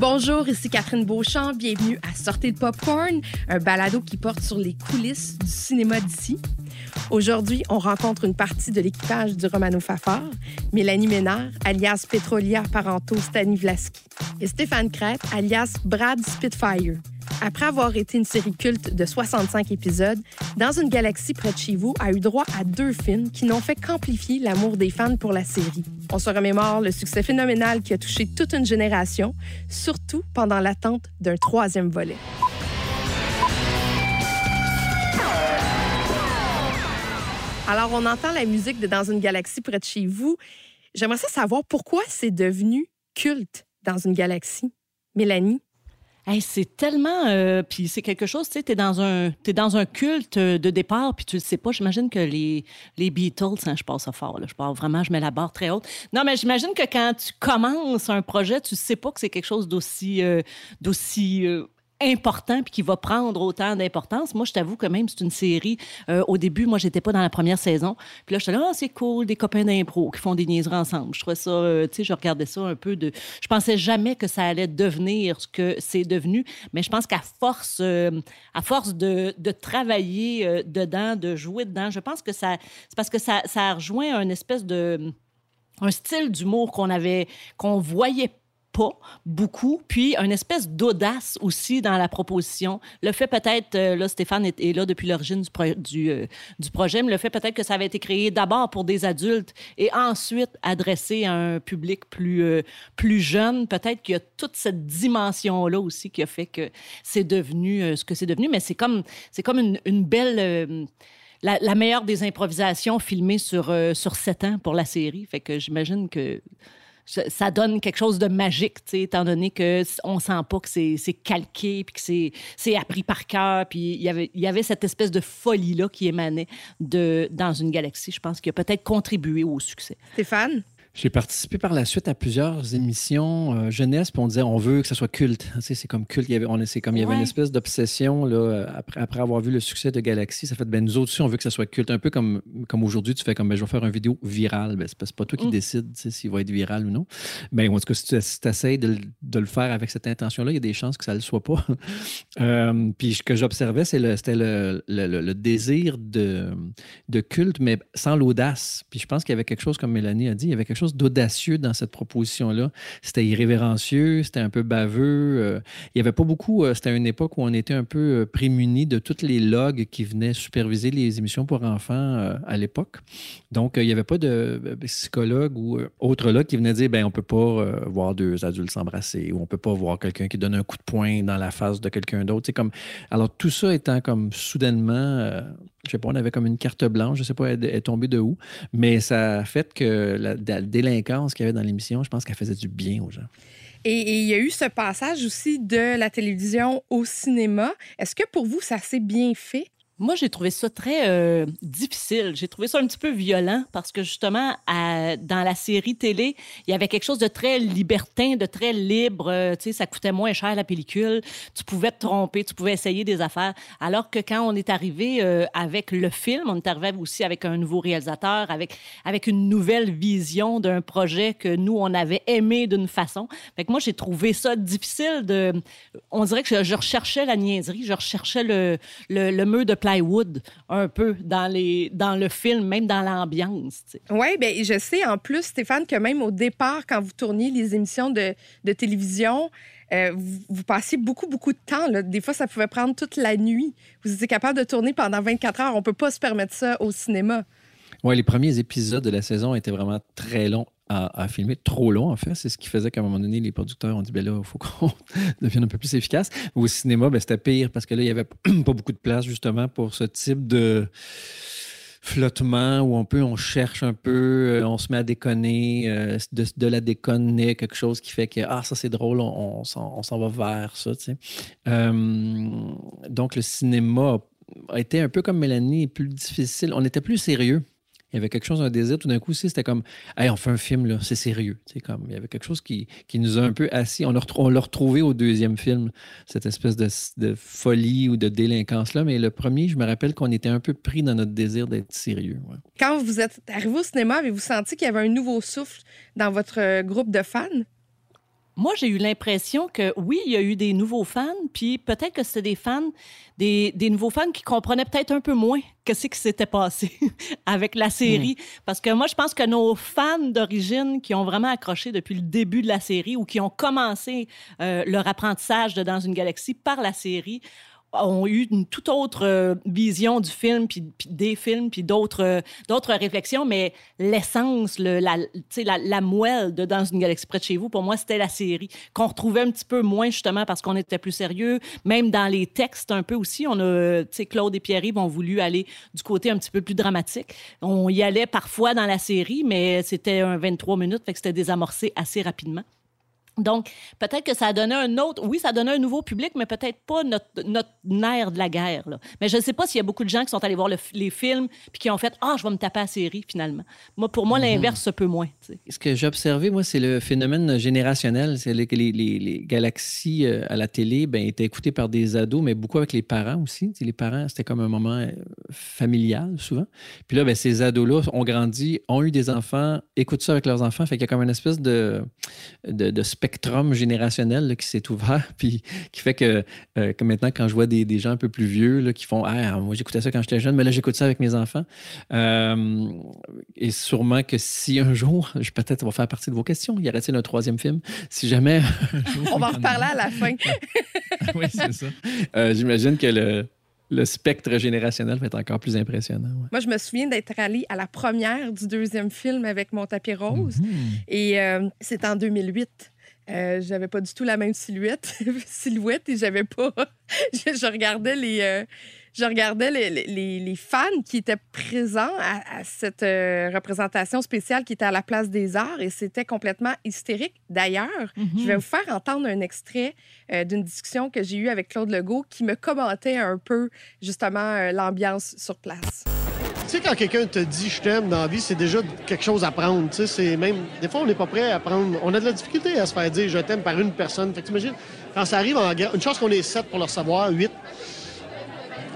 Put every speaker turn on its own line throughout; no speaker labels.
Bonjour, ici Catherine Beauchamp. Bienvenue à Sortez de Popcorn, un balado qui porte sur les coulisses du cinéma d'ici. Aujourd'hui, on rencontre une partie de l'équipage du Romano Fafard, Mélanie Ménard, alias Petrolia Parento Stanislavski, et Stéphane Crête, alias Brad Spitfire. Après avoir été une série culte de 65 épisodes, Dans une galaxie près de chez vous a eu droit à deux films qui n'ont fait qu'amplifier l'amour des fans pour la série. On se remémore le succès phénoménal qui a touché toute une génération, surtout pendant l'attente d'un troisième volet. Alors, on entend la musique de Dans une galaxie près de chez vous. J'aimerais savoir pourquoi c'est devenu culte dans une galaxie. Mélanie?
C'est tellement. Euh, puis c'est quelque chose, tu sais, t'es dans, un, es dans un culte euh, de départ, puis tu le sais pas. J'imagine que les, les Beatles, hein, je passe ça fort, là, je parle vraiment, je mets la barre très haute. Non, mais j'imagine que quand tu commences un projet, tu sais pas que c'est quelque chose d'aussi euh, d'aussi important puis qui va prendre autant d'importance. Moi, je t'avoue que même c'est une série. Euh, au début, moi, j'étais pas dans la première saison. Puis là, j'étais là, oh, c'est cool, des copains d'impro qui font des niaiseries ensemble. Je trouvais ça, euh, tu sais, je regardais ça un peu de. Je pensais jamais que ça allait devenir ce que c'est devenu, mais je pense qu'à force, euh, à force de, de travailler dedans, de jouer dedans, je pense que ça, c'est parce que ça, ça a rejoint un espèce de un style d'humour qu'on avait qu'on voyait pas beaucoup, puis une espèce d'audace aussi dans la proposition. Le fait peut-être, euh, là, Stéphane est, là depuis l'origine du, euh, du, projet, mais le fait peut-être que ça avait été créé d'abord pour des adultes et ensuite adressé à un public plus, euh, plus jeune, peut-être qu'il y a toute cette dimension-là aussi qui a fait que c'est devenu ce que c'est devenu, mais c'est comme, c'est comme une, belle... La, meilleure des improvisations filmées sur, sur sept ans pour la série. Fait que j'imagine que ça donne quelque chose de magique, étant donné qu'on ne sent pas que c'est calqué, puis que c'est appris par cœur, puis il y avait, y avait cette espèce de folie-là qui émanait de Dans une galaxie, je pense, qui a peut-être contribué au succès.
Stéphane?
J'ai participé par la suite à plusieurs émissions euh, jeunesse, puis on disait on veut que ça soit culte. c'est comme culte. Il y avait, on, c'est comme il y avait une espèce d'obsession là, après, après avoir vu le succès de Galaxy. Ça fait ben nous autres aussi, on veut que ça soit culte. Un peu comme, comme aujourd'hui, tu fais comme ben, je vais faire une vidéo virale. Ben, c'est pas toi qui mm. décides s'il va être viral ou non. Mais en tout cas, si tu essaies de, de, le faire avec cette intention-là, il y a des chances que ça ne le soit pas. euh, puis ce que j'observais, c'était le, le, le, désir de, de culte, mais sans l'audace. Puis je pense qu'il y avait quelque chose, comme Mélanie a dit, il y avait quelque chose d'audacieux dans cette proposition-là. C'était irrévérencieux, c'était un peu baveux. Euh, il n'y avait pas beaucoup. Euh, c'était une époque où on était un peu euh, prémunis de toutes les logs qui venaient superviser les émissions pour enfants à l'époque. Donc, il n'y avait pas de psychologue ou autre log qui venait dire ben on ne peut pas voir deux adultes s'embrasser ou on ne peut pas voir quelqu'un qui donne un coup de poing dans la face de quelqu'un d'autre. Comme alors tout ça étant comme soudainement je sais pas, on avait comme une carte blanche, je sais pas, elle est tombée de où, mais ça a fait que la, délinquance qu'il y avait dans l'émission, je pense qu'elle faisait du bien aux gens.
Et, il y a eu ce passage aussi de la télévision au cinéma. Est-ce que pour vous, ça s'est bien fait?
Moi, j'ai trouvé ça très euh, difficile. J'ai trouvé ça un petit peu violent parce que justement, dans la série télé, il y avait quelque chose de très libertin, de très libre. Euh, tu sais, ça coûtait moins cher la pellicule. Tu pouvais te tromper, tu pouvais essayer des affaires. Alors que quand on est arrivé euh, avec le film, on est arrivé aussi avec un nouveau réalisateur, avec, avec une nouvelle vision d'un projet que nous, on avait aimé d'une façon. Fait que moi, j'ai trouvé ça difficile de... On dirait que je, recherchais la niaiserie, je recherchais le, le, le de plywood un peu dans, les, dans le film, même dans l'ambiance.
Oui, bien, je sais en plus, Stéphane, que même au départ, quand vous tourniez les émissions de, de télévision, euh, vous, passiez beaucoup, beaucoup de temps. Là. Des fois, ça pouvait prendre toute la nuit. Vous étiez capable de tourner pendant 24 heures. On ne peut pas se permettre ça au cinéma.
Oui, les premiers épisodes de la saison étaient vraiment très longs à, filmer, trop long en fait. C'est ce qui faisait qu'à un moment donné, les producteurs ont dit ben là, il faut qu'on devienne un peu plus efficace. Au cinéma, ben, c'était pire parce que là, il n'y avait pas beaucoup de place justement pour ce type de flottement où on peut, on cherche un peu, euh, on se met à déconner, euh, de, la déconner, quelque chose qui fait que ah ça c'est drôle, on, on s'en va vers ça. Tu sais. Euh, donc le cinéma a été un peu comme Mélanie, plus difficile. On était plus sérieux il y avait quelque chose, un désir. Tout d'un coup, c'était comme, hey, on fait un film, là, c'est sérieux. Comme, il y avait quelque chose qui, qui nous a un peu assis. On l'a, retrouvé au deuxième film, cette espèce de, folie ou de délinquance-là. Mais le premier, je me rappelle qu'on était un peu pris dans notre désir d'être sérieux.
Quand vous êtes arrivé au cinéma, avez-vous senti qu'il y avait un nouveau souffle dans votre euh, groupe de fans?
Moi, j'ai eu l'impression que oui, il y a eu des nouveaux fans, puis peut-être que c'était des fans, des, des, nouveaux fans qui comprenaient peut-être un peu moins que ce qui s'était passé avec la série. Mm. Parce que moi, je pense que nos fans d'origine qui ont vraiment accroché depuis le début de la série ou qui ont commencé euh, leur apprentissage de Dans une galaxie par la série ont eu une toute autre euh, vision du film, puis, des films, puis d'autres, euh, d'autres réflexions, mais l'essence, le, la, la, la moelle de Dans une galaxie près de chez vous, pour moi, c'était la série, qu'on retrouvait un petit peu moins, justement, parce qu'on était plus sérieux, même dans les textes un peu aussi. On a, Claude et Pierre-Yves ont voulu aller du côté un petit peu plus dramatique. On y allait parfois dans la série, mais c'était un 23 minutes, fait que c'était désamorcé assez rapidement. Donc, peut-être que ça a donné un autre. Oui, ça a donné un nouveau public, mais peut-être pas notre, notre nerf de la guerre. Là. Mais je ne sais pas s'il y a beaucoup de gens qui sont allés voir les films puis qui ont fait Ah, je vais me taper à la série finalement. Moi, pour moi, mhm. l'inverse, se peut moins.
Ce que j'ai observé, moi, c'est le phénomène générationnel. C'est les, les, les, galaxies euh, à la télé ben, étaient écoutées par des ados, mais beaucoup avec les parents aussi. les parents, c'était comme un moment euh, familial, souvent. Puis là, ben, ces ados-là ont grandi, ont eu des enfants, écoutent ça avec leurs enfants. Fait qu'il y a comme une espèce de, de, de spectrum générationnel qui s'est ouvert, puis qui fait que, euh, maintenant, quand je vois des, des, gens un peu plus vieux là, qui font Ah, moi j'écoutais ça quand j'étais jeune, mais là j'écoute ça avec mes enfants. Euh, et sûrement que si un jour, je peut-être va faire partie de vos questions, y aurait-il un troisième film? Si jamais.
On va en reparler à la fin.
oui, c'est ça. Euh, j'imagine que le, le spectre générationnel va être encore plus impressionnant.
Moi, je me souviens d'être allée à la première du deuxième film avec mon tapis rose. Mhm. Et c'est en 2008. Euh, j'avais pas du tout la même silhouette, silhouette et j'avais pas. je, regardais les. Euh, je regardais les, les, les, fans qui étaient présents à, cette euh, représentation spéciale qui était à la place des arts et c'était complètement hystérique. D'ailleurs, je vais mhm. vous faire entendre un extrait d'une discussion que j'ai eue avec Claude Legault qui me commentait un peu justement l'ambiance sur place.
Tu sais, quand quelqu'un te dit je t'aime dans la vie, c'est déjà quelque chose à prendre. Tu sais, c'est même. Des fois, on n'est pas prêt à prendre. On a de la difficulté à se faire dire je t'aime par une personne. Fait que t'imagines, quand ça arrive en guerre, une chance qu'on est sept pour le savoir, huit.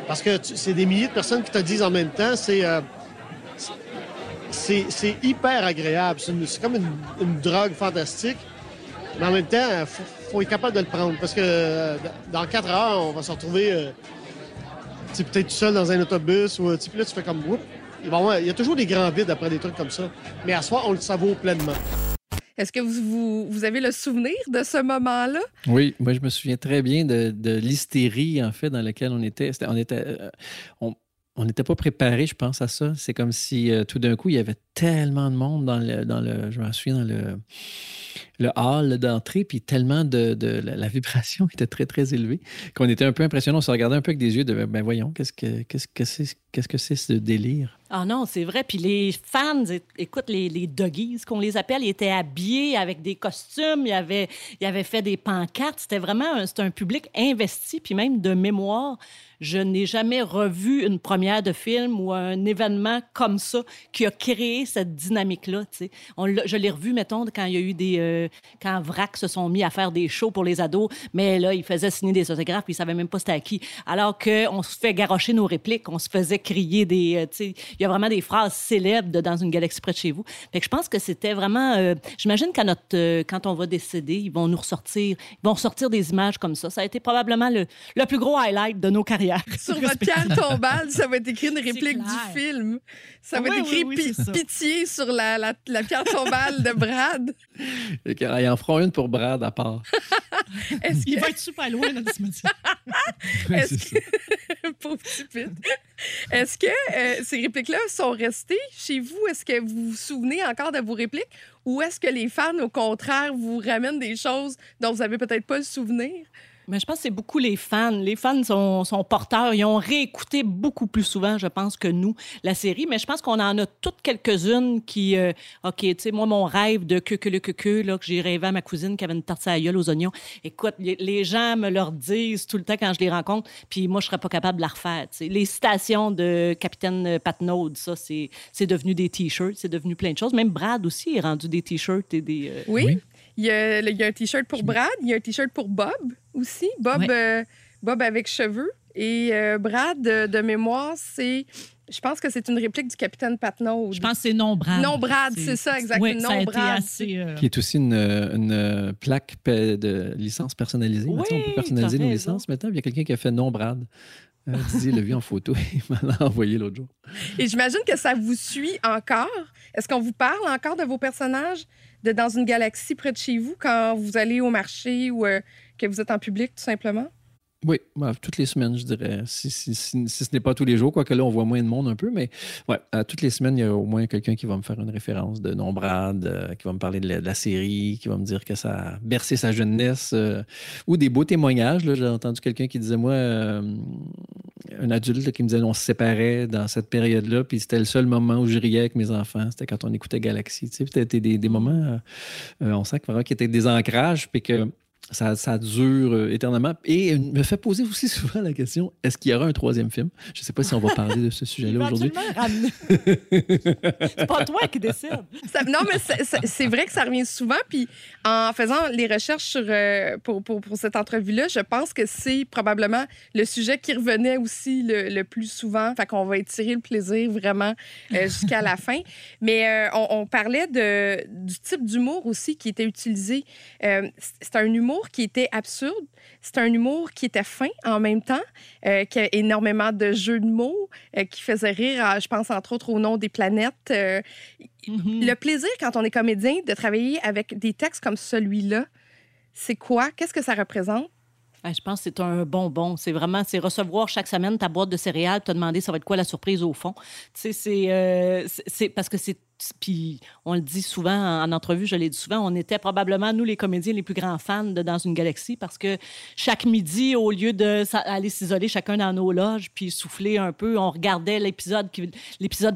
Parce que c'est des milliers de personnes qui te disent en même temps, c'est. Euh, c'est hyper agréable. C'est comme une, drogue fantastique. Mais en même temps, il faut, être capable de le prendre. Parce que euh, dans quatre heures, on va se retrouver. Euh, peut-être tout seul dans un autobus ou là, tu fais comme Il, il y a toujours des grands vides après des trucs comme ça. Mais à soi, on le savoure pleinement.
Est-ce que vous, vous, avez le souvenir de ce moment-là?
Oui, moi, je me souviens très bien de, de l'hystérie, en fait, dans laquelle on était. on était. Euh, on, n'était pas préparé, je pense, à ça. C'est comme si euh, tout d'un coup, il y avait tellement de monde dans le, dans le je me souviens, dans le, le hall d'entrée, puis tellement de, la, vibration était très, très élevée qu'on était un peu impressionnant. On se regardait un peu avec des yeux de ben voyons, qu'est-ce que qu'est-ce que c'est qu'est-ce que c'est ce délire?
Ah non, c'est vrai. Puis les fans, écoute, les, les doggies, qu'on les appelle, ils étaient habillés avec des costumes, ils avaient, ils avaient fait des pancartes. C'était vraiment un, un public investi, puis même de mémoire. Je n'ai jamais revu une première de film ou un événement comme ça qui a créé cette dynamique-là. Je l'ai revu, mettons, quand il y a eu des. Euh, quand VRAC se sont mis à faire des shows pour les ados, mais là, ils faisaient signer des autographes, puis ils ne savaient même pas c'était à qui. Alors qu'on se fait garocher nos répliques, on se faisait crier des. Euh, il y a vraiment des phrases célèbres de Dans une galaxie près de chez vous. Fait que je pense que c'était vraiment. Euh, j'imagine qu'à notre, quand on va décéder, ils vont nous ressortir, ils vont ressortir des images comme ça. Ça a été probablement le, le plus gros highlight de nos carrières.
Sur votre pierre tombale, ça va être écrit une réplique du film. Ça va être écrit pitié sur la, la, la, pierre tombale de Brad.
Il en fera une pour Brad à part.
Il va être super loin dans ce métier.
Est-ce que... Pauvre Est-ce que euh, ces répliques-là sont restées chez vous? Est-ce que vous vous souvenez encore de vos répliques? Ou est-ce que les fans, au contraire, vous ramènent des choses dont vous n'avez peut-être pas le souvenir?
Mais je pense que c'est beaucoup les fans. Les fans sont, sont, porteurs. Ils ont réécouté beaucoup plus souvent, je pense, que nous, la série. Mais je pense qu'on en a toutes quelques-unes qui. Euh, OK, tu sais, moi, mon rêve de que que le que que, là, que j'ai rêvé à ma cousine qui avait une tarte à gueule aux oignons. Écoute, les, gens me leur disent tout le temps quand je les rencontre, puis moi, je serais pas capable de la refaire. sais. Les citations de Capitaine Patnaud, ça, c'est devenu des T-shirts, c'est devenu plein de choses. Même Brad aussi est rendu des T-shirts et des.
Euh, oui. Il y, a, il y a un T-shirt pour Brad, il y a un T-shirt pour Bob aussi. Bob, euh, Bob avec cheveux. Et euh, Brad, de, mémoire, c'est Je pense que c'est une réplique du capitaine Patnaud.
Je pense que c'est non Brad.
Non Brad, c'est ça, exactement.
Oui, ça a
non
été
Brad.
assez. euh,
Qui est aussi une, une plaque de licence personnalisée.
Oui,
on peut personnaliser nos licences. Maintenant, il y a quelqu'un qui a fait non Brad. Euh, Didier l'a vu en photo. Il me l'a envoyé l'autre jour.
Et j'imagine que ça vous suit encore. Est-ce qu'on vous parle encore de vos personnages? Dans une galaxie près de chez vous quand vous allez au marché ou euh, que vous êtes en public, tout simplement?
Oui, bah, toutes les semaines, je dirais. Si, ce n'est pas tous les jours, quoique là, on voit moins de monde un peu, mais ouais, toutes les semaines, il y a au moins quelqu'un qui va me faire une référence de Nombrad, euh, qui va me parler de la, série, qui va me dire que ça a bercé sa jeunesse, euh, ou des beaux témoignages. J'ai entendu quelqu'un qui disait, moi, euh, un adulte qui me disait, on se séparait dans cette période-là, puis c'était le seul moment où je riais avec mes enfants, c'était quand on écoutait Galaxy. Tu sais, peut-être des, des moments, on sent qu'il y était des ancrages, puis que ça, ça dure euh, éternellement. Et me fait poser aussi souvent la question est-ce qu'il y aura un troisième film? Je ne sais pas si on va parler de ce sujet-là aujourd'hui.
C'est pas toi qui décide.
Ça- non, mais c'est- c'est c'est vrai que ça revient souvent. Puis en faisant les recherches sur, euh, pour, pour, pour cette entrevue-là, je pense que c'est probablement le sujet qui revenait aussi le, le plus souvent. Fait qu'on va étirer le plaisir vraiment euh, jusqu'à la fin. Mais euh, on, on parlait de, du type d'humour aussi qui était utilisé. Euh, c'est un humour qui était absurde. C'est un humour qui était fin en même temps, euh, qui a énormément de jeux de mots, euh, qui faisait rire, je pense entre autres au nom des planètes. euh,
mhm.
le plaisir, quand on est comédien, de travailler avec des textes comme celui-là, c'est quoi? Qu'est-ce que ça représente?
Ah, je pense que c'est un bonbon. C'est vraiment, c'est recevoir chaque semaine ta boîte de céréales, te demander ça va être quoi la surprise au fond. Tu sais, c'est parce que c'est, puis on le dit souvent en, en entrevue, je l'ai dit souvent, on était probablement nous les comédiens les plus grands fans de Dans une galaxie parce que chaque midi, au lieu de sa- aller s'isoler chacun dans nos loges puis souffler un peu, on regardait l'épisode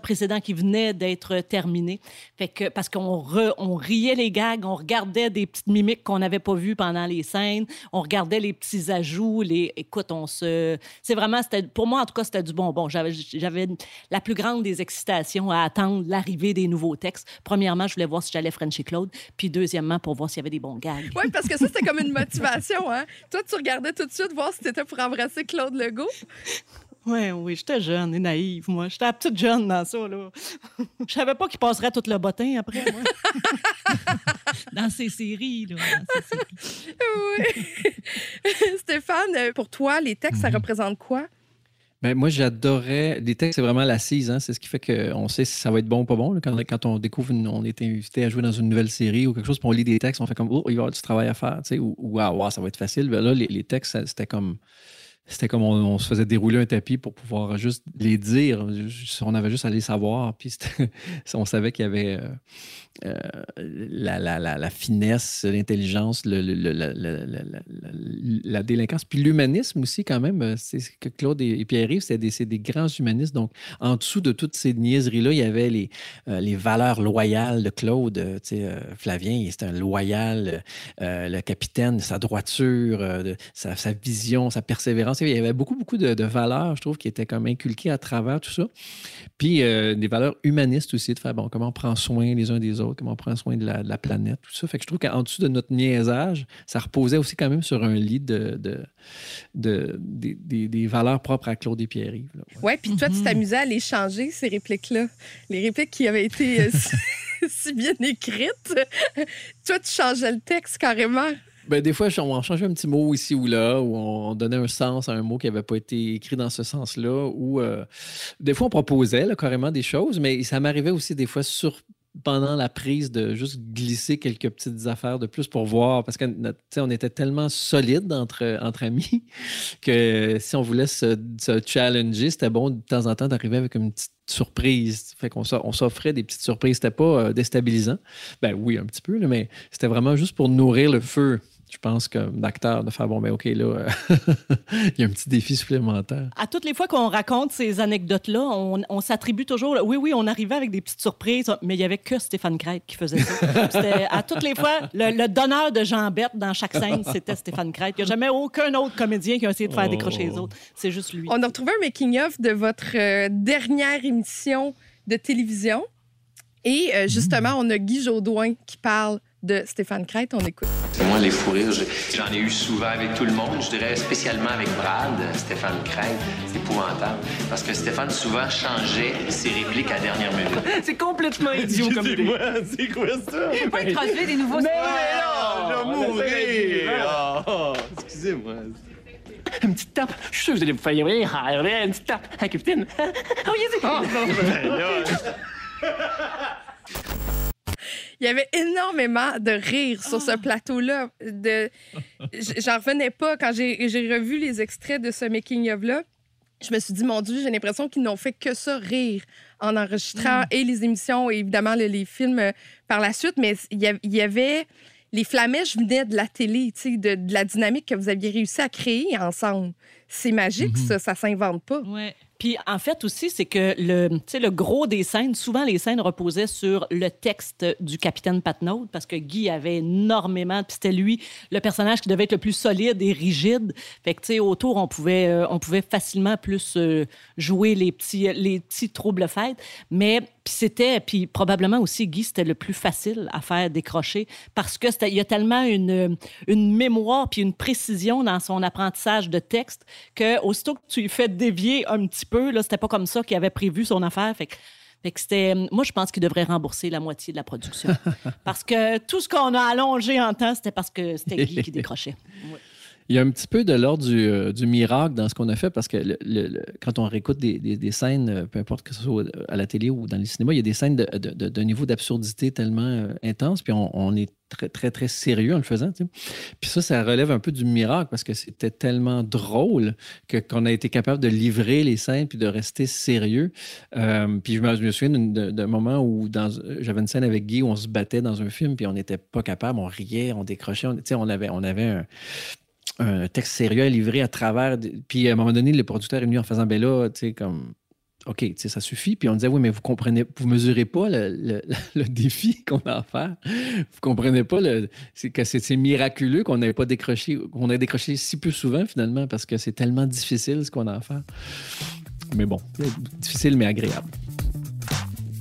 précédent qui venait d'être terminé. Fait que parce qu'on on riait les gags, on regardait des petites mimiques qu'on n'avait pas vues pendant les scènes, on regardait les petits ajouts, les écoute, on se c'est vraiment pour moi en tout cas c'était du bonbon. J'avais la plus grande des excitations à attendre l'arrivée des nouveaux textes. Premièrement, je voulais voir si j'allais Frenchy Claude, puis deuxièmement pour voir s'il y avait des bons gags.
Oui, parce que ça, c'était comme une motivation. Hein? Toi, tu regardais tout de suite voir si tu étais pour embrasser Claude Legault?
Oui, oui, j'étais jeune et naïve, moi. J'étais la petite jeune dans ça, là. Je savais pas qu'il passerait tout le bottin après, moi.
Dans ces séries, là. dans ces séries.
Oui. Stéphane, pour toi, les textes, ça représente quoi?
Ben, moi, j'adorais. Les textes, c'est vraiment l'assise. Hein? C'est ce qui fait qu'on sait si ça va être bon ou pas bon. Quand, quand on découvre, une- on est invité à jouer dans une nouvelle série ou quelque chose, puis on lit des textes, on fait comme, oh, il va y avoir du travail à faire. tu sais, Ou, ou, ah, ouais, ça va être facile. Ben là, les, les textes, c'était comme. C'était comme on, se faisait dérouler un tapis pour pouvoir juste les dire. On avait juste à les savoir. Puis on savait qu'il y avait euh, euh, la, finesse, l'intelligence, la, délinquance. Puis l'humanisme aussi, quand même. euh, C'est ce que Claude et, Pierre-Yves, c'est des, c'est des grands humanistes. Donc, en dessous de toutes ces niaiseries-là, il y avait les, les valeurs loyales de Claude. Flavien, c'était un loyal. le capitaine, sa droiture, sa vision, sa persévérance. Il y avait beaucoup, beaucoup de, valeurs, je trouve, qui étaient comme inculquées à travers tout ça. Puis euh, des valeurs humanistes aussi, de faire, bon, comment on prend soin les uns des autres, comment on prend soin de la, planète, tout ça. Fait que je trouve qu'en dessous de notre niaisage, ça reposait aussi quand même sur un lit de, de, de- des, valeurs propres à Claude et Pierre-Yves. là. Ouais.
Oui, puis toi, tu t'amusais à les changer, ces répliques-là. Les répliques qui avaient été euh, si, bien écrites. toi, tu changeais le texte carrément.
Ben, des fois, on changeait un petit mot ici ou là, ou on donnait un sens à un mot qui n'avait pas été écrit dans ce sens-là, ou euh, des fois, on proposait carrément des choses, mais ça m'arrivait aussi des fois sur pendant la prise de juste glisser quelques petites affaires de plus pour voir, parce que notre- tu sais, on était tellement solide entre, entre amis que si on voulait se, challenger, c'était bon de temps en temps d'arriver avec une petite surprise. Fait qu'on on s'offrait des petites surprises. C'était pas euh, déstabilisant. Ben oui, un petit peu, mais c'était vraiment juste pour nourrir le feu. Je pense que d'acteur, de faire bon, ben OK, là, euh, il y a un petit défi supplémentaire.
À toutes les fois qu'on raconte ces anecdotes-là, on, on s'attribue toujours. Oui, oui, on arrivait avec des petites surprises, mais il n'y avait que Stéphane Crête qui faisait ça. C'était à toutes les fois, le, le donneur de jambette dans chaque scène, c'était Stéphane Crête. Il n'y a jamais aucun autre comédien qui a essayé de faire décrocher les autres. C'est juste lui.
On a retrouvé un making-of de votre euh, dernière émission de télévision. Et euh, justement, on a Guy Jodoin qui parle de Stéphane Crête. On écoute.
Moi, les fous rires, j'en ai eu souvent avec tout le monde. Je dirais spécialement avec Brad, Stéphane Craig. C'est épouvantable. Parce que Stéphane souvent changeait ses répliques à dernière minute.
C'est complètement idiot comme idée.
C'est quoi ça?
Pas introduire des nouveaux
Mais non, je vais mourir. Oh, Excusez-moi.
Une petite tape. Je suis sûr que vous allez vous faire rire. Ah, Une petite tape. Hein, capitaine? Oh, yes,
Il y avait énormément de rire sur ce plateau-là. De... J'en revenais pas quand j'ai j'ai revu les extraits de ce making-of-là. Je me suis dit, mon Dieu, j'ai l'impression qu'ils n'ont fait que ça, rire, en enregistrant et les émissions et évidemment le- les films euh, par la suite. Mais il y avait. Les flamèches venaient de la télé, de, de la dynamique que vous aviez réussi à créer ensemble. C'est magique, ça, ça s'invente pas.
Ouais.
Puis en fait aussi, c'est que le, le gros des scènes, souvent les scènes reposaient sur le texte du capitaine Patnaud parce que Guy avait énormément, puis c'était lui le personnage qui devait être le plus solide et rigide. Fait que tu sais, autour, on pouvait, euh, on pouvait facilement plus euh, jouer les petits, les petits troubles fêtes. Mais puis c'était, puis probablement aussi Guy, c'était le plus facile à faire décrocher parce que il y a tellement une, une mémoire puis une précision dans son apprentissage de texte que aussitôt que tu lui fais dévier un petit peu, là, c'était pas comme ça qu'il avait prévu son affaire. Fait que, fait que c'était. Moi, je pense qu'il devrait rembourser la moitié de la production. parce que tout ce qu'on a allongé en temps, c'était parce que c'était Guy qui décrochait.
Il y a un petit peu de l'ordre du, euh, du miracle dans ce qu'on a fait parce que le- quand on réécoute des, scènes, euh, peu importe que ce soit à la télé ou dans les cinémas, il y a des scènes de- de- d'un niveau d'absurdité tellement euh, intense, puis on, est très, très, très sérieux en le faisant. Puis ça, ça relève un peu du miracle parce que c'était tellement drôle que, qu'on a été capable de livrer les scènes puis de rester sérieux. Euh, puis je me, souviens d'un- d'un d'un moment où j'avais une scène avec Guy où on se battait dans un film puis on n'était pas capable, on riait, on décrochait, on, tu sais, on avait, on avait un un texte sérieux à livrer à travers. Puis à un moment donné, le producteur est venu en faisant ben tu sais, comme. OK, tu sais, ça suffit. Puis on disait, oui, mais vous comprenez, vous mesurez pas le, le- défi qu'on a à faire. Vous comprenez pas le, que c'est miraculeux qu'on n'ait pas décroché, qu'on ait décroché si peu souvent finalement, parce que c'est tellement difficile ce qu'on a à faire. Mais bon, difficile mais agréable.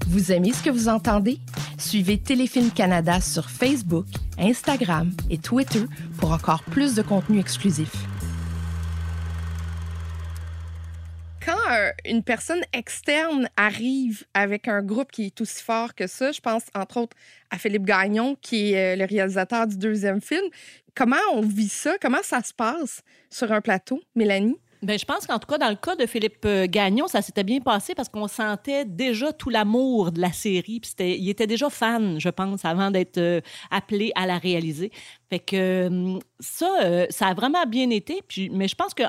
Vous aimez ce que vous entendez? Suivez Téléfilm Canada sur Facebook, Instagram et Twitter pour encore plus de contenu exclusif. Quand euh, une personne externe arrive avec un groupe qui est aussi fort que ça, je pense entre autres à Philippe Gagnon, qui est euh, le réalisateur du deuxième film, comment on vit ça? Comment ça se passe sur un plateau, Mélanie?
Ben, je pense qu'en tout cas, dans le cas de Philippe euh, Gagnon, ça s'était bien passé parce qu'on sentait déjà tout l'amour de la série. Puis il était déjà fan, je pense, avant d'être euh, appelé à la réaliser. Fait que euh, ça, ça a vraiment bien été. Puis, mais je pense que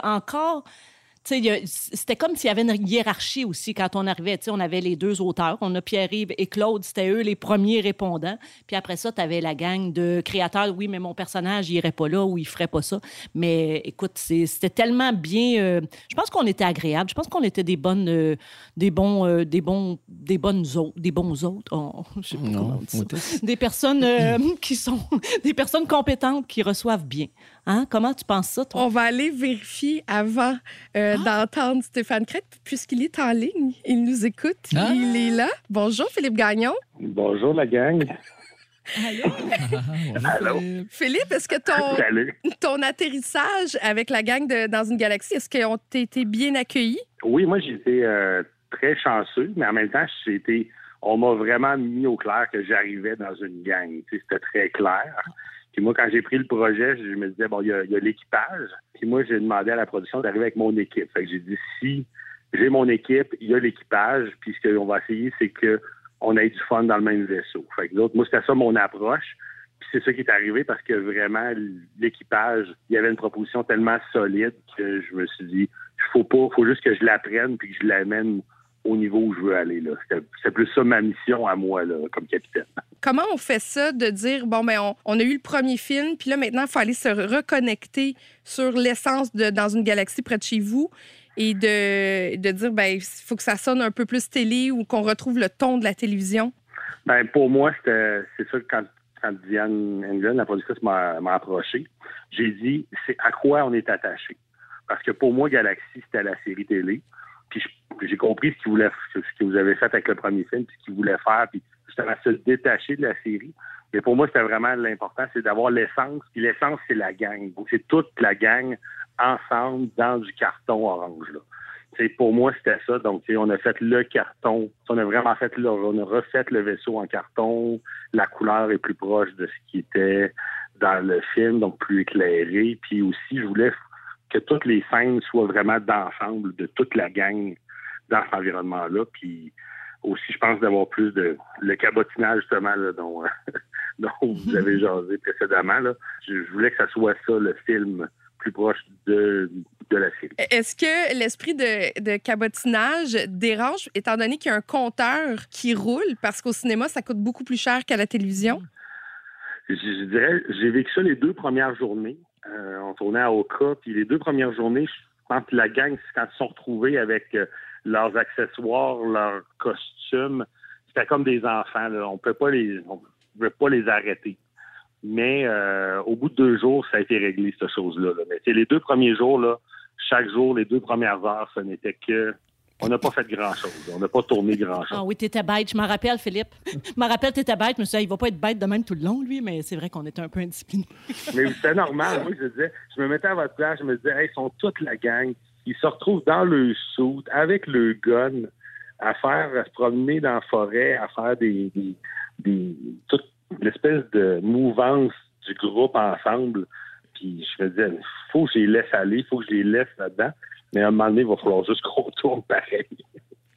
C'était comme s'il y avait une hiérarchie aussi quand on arrivait. Tu sais, On avait les deux auteurs. On a Pierre-Yves et Claude. C'était eux les premiers répondants. Puis après ça, tu avais la gang de créateurs. Oui, mais mon personnage, il irait pas là ou il ferait pas ça. Mais écoute, c'était tellement bien. euh, je pense qu'on était agréable. Je pense qu'on était des bonnes, euh, des bons, euh, des bons, des bonnes autres, des bons autres. Oh, je sais pas comment
Non,
on dit ça.
on était-
Des personnes euh, qui sont des personnes compétentes qui reçoivent bien. Hein? Comment tu penses ça, toi?
On va aller vérifier avant euh, d'entendre Stéphane Crête, puisqu'il est en ligne. Il nous écoute.
Ah!
Il est là. Bonjour, Philippe Gagnon.
Bonjour la gang.
Allô?
Philippe, est-ce que ton,
Salut.
ton atterrissage avec la gang de Dans une galaxie, est-ce qu'on t'a été bien accueillis?
Oui, moi j'ai été euh, très chanceux, mais en même temps, j'ai été. On m'a vraiment mis au clair que j'arrivais dans une gang. Tu sais, C'était très clair. Puis moi, quand j'ai pris le projet, je me disais, bon, il y a, il l'équipage. Puis moi, j'ai demandé à la production d'arriver avec mon équipe. Fait que j'ai dit, si j'ai mon équipe, il y a l'équipage, puis ce qu'on va essayer, c'est que on ait du fun dans le même vaisseau. Fait que d'autres, moi, c'était ça mon approche. Puis c'est ça qui est arrivé parce que vraiment, l'équipage, il y avait une proposition tellement solide que je me suis dit, il faut pas, faut juste que je l'apprenne puis que je l'amène au niveau où je veux aller. C'est plus ça ma mission à moi là, comme capitaine.
Comment on fait ça de dire, bon, ben, on, on a eu le premier film, puis là, maintenant, il faut aller se reconnecter sur l'essence de Dans une galaxie près de chez vous et de, de dire, ben, il faut que ça sonne un peu plus télé ou qu'on retrouve le ton de la télévision?
Ben, pour moi, c'était, c'est ça que quand, quand Diane England, la productrice, m'a, m'a approché, j'ai dit, c'est à quoi on est attaché? Parce que pour moi, Galaxy, c'était la série télé. Puis j'ai compris ce qu'ils voulaient, ce que vous avez fait avec le premier film, puis ce qu'ils voulaient faire. Puis justement se détacher de la série. Mais pour moi, c'était vraiment l'important, c'est d'avoir l'essence. Puis l'essence, c'est la gang. C'est toute la gang ensemble dans du carton orange. Là. C'est pour moi, c'était ça. Donc, on a fait le carton. On a vraiment fait le, on a refait le vaisseau en carton. La couleur est plus proche de ce qui était dans le film, donc plus éclairé. Puis aussi, je voulais que toutes les scènes soient vraiment d'ensemble de toute la gang dans cet environnement-là. Puis aussi, je pense d'avoir plus de le cabotinage justement là, dont, dont vous avez jasé précédemment. Là. Je, voulais que ça soit ça le film plus proche de, de la série.
Est-ce que l'esprit de, de, cabotinage dérange, étant donné qu'il y a un compteur qui roule, parce qu'au cinéma, ça coûte beaucoup plus cher qu'à la télévision?
Je, je dirais, j'ai vécu ça les deux premières journées. Euh, on tournait à Oka, puis les deux premières journées, je pense que la gang, quand ils se sont retrouvés avec euh, leurs accessoires, leurs costumes, c'était comme des enfants. Là. On peut pas les, on pouvait pas les arrêter. Mais euh, au bout de deux jours, ça a été réglé, cette chose-là. Là. Mais les deux premiers jours, là, chaque jour, les deux premières heures, ce n'était que on n'a pas fait grand-chose. On n'a pas tourné grand-chose.
Ah oui, t'étais bête. Je m'en rappelle, Philippe. Je m'en rappelle, t'étais bête. Je me suis dit, il va pas être bête de même tout le long, lui, mais c'est vrai qu'on était un peu indisciplinés.
mais c'était normal. Moi, je disais, je me mettais à votre place, je me disais, hey, ils sont toute la gang. Ils se retrouvent dans le soute avec le gun à faire, à se promener dans la forêt, à faire des, des, des toute l'espèce de mouvance du groupe ensemble. Puis je me disais, faut que je les laisse aller, faut que je les laisse là-dedans. Mais à un moment donné, il va falloir juste qu'on tourne pareil.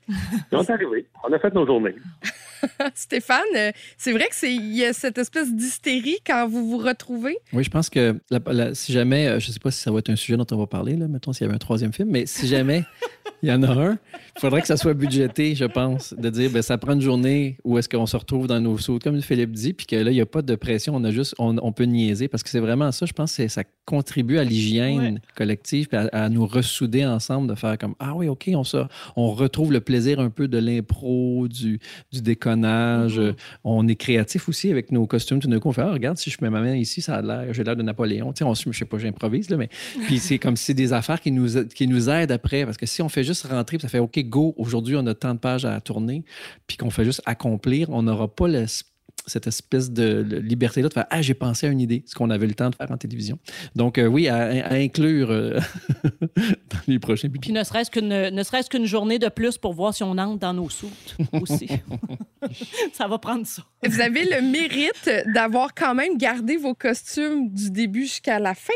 on est arrivé. On a fait nos journées.
Stéphane, euh, c'est vrai qu'il y a cette espèce d'hystérie quand vous vous retrouvez?
Oui, je pense que si jamais, euh, je ne sais pas si ça va être un sujet dont on va parler, là, mettons s'il y avait un troisième film, mais si jamais il y en a un, il faudrait que ça soit budgété, je pense, de dire, ben, ça prend une journée où est-ce qu'on se retrouve dans nos sauts, comme Philippe dit, puis que là, il n'y a pas de pression, on a juste, on, peut niaiser, parce que c'est vraiment ça, je pense que ça contribue à l'hygiène collective, puis à, nous ressouder ensemble, de faire comme, ah oui, OK, on, ça, on retrouve le plaisir un peu de l'impro, du, du déconnage. Mm-hmm. On est créatif aussi avec nos costumes. Tout d'un coup, on fait, ah, regarde, si je mets ma main ici, ça a l'air, j'ai l'air de Napoléon. Tu sais, on, je sais pas, j'improvise, là, mais puis c'est comme si c'est des affaires qui nous, qui nous aident après, parce que si on fait juste rentrer, ça fait, OK, go, aujourd'hui, on a tant de pages à tourner, puis qu'on fait juste accomplir, on n'aura pas cette espèce de liberté-là de faire Ah, j'ai pensé à une idée, ce qu'on avait le temps de faire en télévision. Donc, euh, oui, à, inclure euh, dans les prochains
budgets. Puis ne serait-ce qu'une ne serait-ce qu'une journée de plus pour voir si on entre dans nos soutes aussi. ça va prendre ça.
Vous avez le mérite d'avoir quand même gardé vos costumes du début jusqu'à la fin.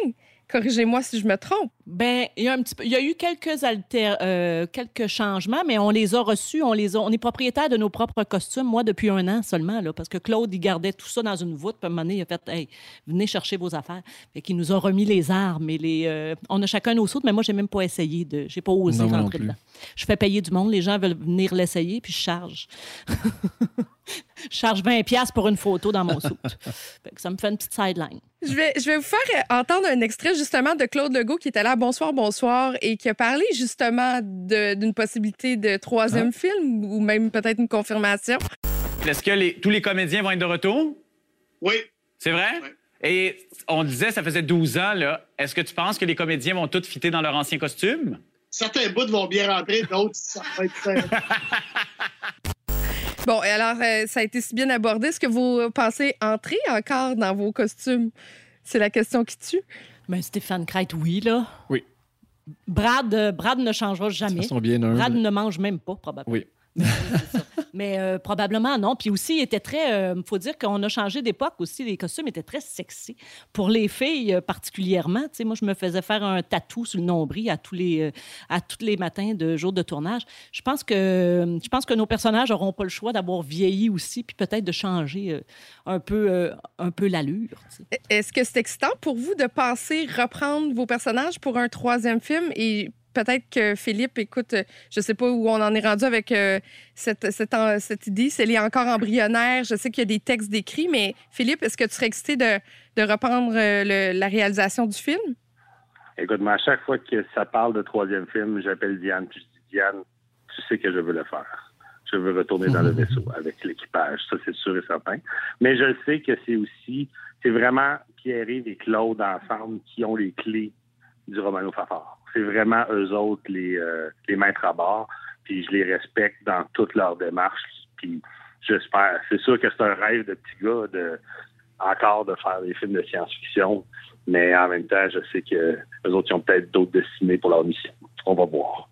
Corrigez-moi si je me trompe.
Ben, il y a un petit il y a eu quelques alter, euh, quelques changements, mais on les a reçus, on les a, on est propriétaire de nos propres costumes, moi depuis un an seulement là, parce que Claude il gardait tout ça dans une voûte, puis à un moment donné, il a fait, hey, venez chercher vos affaires, et qu'il nous a remis les armes et les, euh, on a chacun nos soutes, mais moi j'ai même pas essayé de, j'ai pas osé rentrer dedans. Je fais payer du monde, les gens veulent venir l'essayer, puis je charge. je charge 20 pièces pour une photo dans mon soute. ça me fait une petite sideline.
Je vais, je vais vous faire entendre un extrait justement de Claude Legault qui était là Bonsoir, bonsoir et qui a parlé justement d'une possibilité de troisième ah. film ou même peut-être une confirmation.
Est-ce que les, tous les comédiens vont être de retour?
Oui.
C'est vrai? Et on disait, ça faisait 12 ans, là. Est-ce que tu penses que les comédiens vont tous fitter dans leur ancien costume?
Certains bouts vont bien rentrer, d'autres, ça va être.
Bon, et alors, euh, ça a été si bien abordé. Est-ce que vous pensez entrer encore dans vos costumes? C'est la question qui tue.
Mais ben, Stéphane Crête, oui, là.
Oui.
Brad, euh, Brad ne changera jamais.
bien
Brad ne mange même pas, probablement.
Oui.
Mais euh, probablement non. Puis aussi, il était très. Il euh, faut dire qu'on a changé d'époque aussi. Les costumes étaient très sexy. Pour les filles euh, particulièrement. Tu sais, moi, je me faisais faire un tatou sur le nombril à tous les, à tous les matins de jour de tournage. Je pense que, je pense que nos personnages n'auront pas le choix d'avoir vieilli aussi, puis peut-être de changer un peu, un peu l'allure.
Est-ce que c'est excitant pour vous de penser reprendre vos personnages pour un troisième film et peut-être que Philippe, écoute, je ne sais pas où on en est rendu avec euh, cette, cette, idée, elle est encore embryonnaire. Je sais qu'il y a des textes décrits, mais Philippe, est-ce que tu serais excité de, reprendre euh, la réalisation du film?
Écoute, moi, à chaque fois que ça parle de troisième film, j'appelle Diane, puis je dis Diane, tu sais que je veux le faire. Je veux retourner dans le vaisseau avec l'équipage. Ça, c'est sûr et certain. Mais je sais que c'est aussi, c'est vraiment Pierre-Yves et Claude ensemble qui ont les clés du Romano Fafard c'est vraiment eux autres les, euh, les maîtres à bord. Puis je les respecte dans toute leur démarche. Puis j'espère. C'est sûr que c'est un rêve de petit gars de encore de faire des films de science-fiction, mais en même temps, je sais que les autres ont peut-être d'autres destinés pour leur mission. On va voir.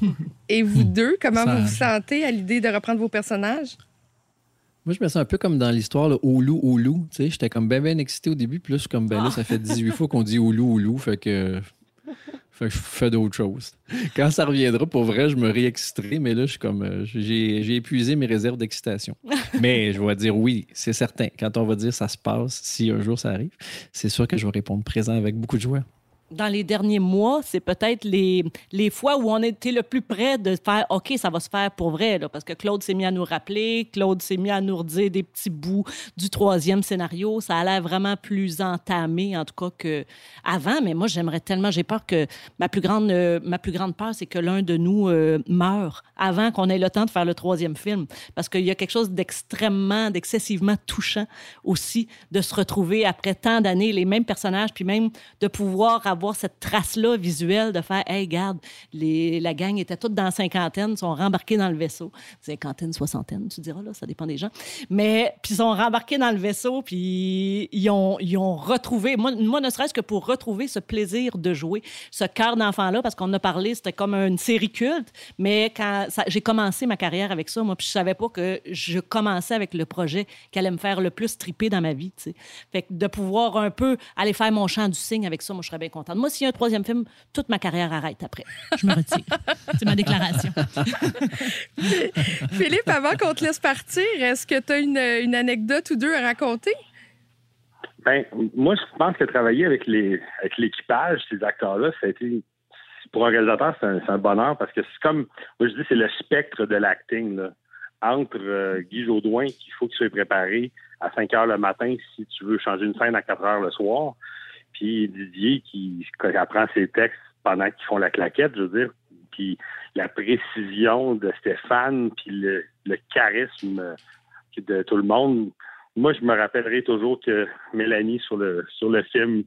Et vous deux, comment
Ça-
vous vous sentez à l'idée de reprendre vos personnages?
Moi, je me sens un peu comme dans l'histoire, là, Oulu, Oulu. Tu sais, j'étais comme bien, bien excité au début, puis là, je suis comme, ben là, ça fait 18 fois qu'on dit Oulu, Oulu, fait que, fait que je fais d'autres choses. Quand ça reviendra, pour vrai, je me réexciterai, mais là, je suis comme, euh, j'ai j'ai épuisé mes réserves d'excitation. mais je vais dire oui, c'est certain. Quand on va dire ça se passe, si un jour ça arrive, c'est sûr que je vais répondre présent avec beaucoup de joie.
Dans les derniers mois, c'est peut-être les, les fois où on était le plus près de faire OK, ça va se faire pour vrai. Là, parce que Claude s'est mis à nous rappeler, Claude s'est mis à nous redire des petits bouts du troisième scénario. Ça a l'air vraiment plus entamé, en tout cas, qu'avant. Mais moi, j'aimerais tellement. J'ai peur que ma plus grande, euh, ma plus grande peur, c'est que l'un de nous euh, meure avant qu'on ait le temps de faire le troisième film. Parce qu'il y a quelque chose d'extrêmement, d'excessivement touchant aussi de se retrouver après tant d'années, les mêmes personnages, puis même de pouvoir avoir cette trace-là visuelle de faire Hey, regarde, les, la gang était toute dans la cinquantaine, sont rembarqués dans le vaisseau. Cinquantaine, soixantaine, tu diras, là, ça dépend des gens. Mais, puis ils sont rembarqués dans le vaisseau, puis ils ont, ils ont retrouvé, moi, moi ne serait-ce que pour retrouver ce plaisir de jouer, ce cœur d'enfant-là, parce qu'on a parlé, c'était comme une série culte, mais quand j'ai commencé ma carrière avec ça, moi, puis je savais pas que je commençais avec le projet qui allait me faire le plus triper dans ma vie, tu sais. Fait que de pouvoir un peu aller faire mon chant du cygne avec ça, moi, je serais bien contente. Moi, s'il y a un troisième film, toute ma carrière arrête après.
Je me retire. C'est ma déclaration.
Philippe, avant qu'on te laisse partir, est-ce que tu as une, une anecdote ou deux à raconter?
Ben, moi, je pense que travailler avec les avec l'équipage, ces acteurs-là, ça a été pour un réalisateur, c'est un, bonheur parce que c'est comme moi je dis, c'est le spectre de l'acting là. Entre euh, Guy Jodoin, qu'il faut qu'il soit préparé à 5 heures le matin si tu veux changer une scène à 4 heures le soir, puis Didier qui, apprend ses textes pendant qu'ils font la claquette, je veux dire, puis la précision de Stéphane, puis le, charisme euh, de tout le monde. Moi, je me rappellerai toujours que Mélanie, sur le, sur le film,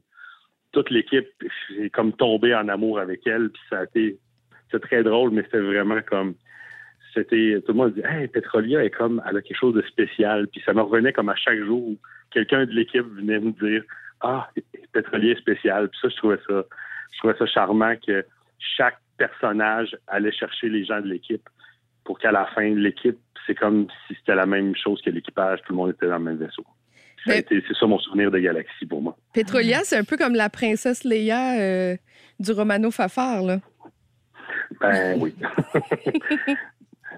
toute l'équipe, j'ai comme tombé en amour avec elle. Puis ça a été, très drôle, mais c'était vraiment comme, c'était, tout le monde dit, hey, Petrolia est comme, elle a quelque chose de spécial. Puis ça me revenait comme à chaque jour où quelqu'un de l'équipe venait me dire, ah, Petrolia est spécial. Puis ça, je trouvais ça, je trouvais ça charmant que chaque personnage allait chercher les gens de l'équipe pour qu'à la fin, l'équipe, c'est comme si c'était la même chose que l'équipage, tout le monde était dans le même vaisseau. Ça a
Mais-
été- C'est ça mon souvenir de Galaxy pour moi.
Petrolia, c'est un peu comme la princesse Leia euh, du Romano Fafard, là.
Ben oui.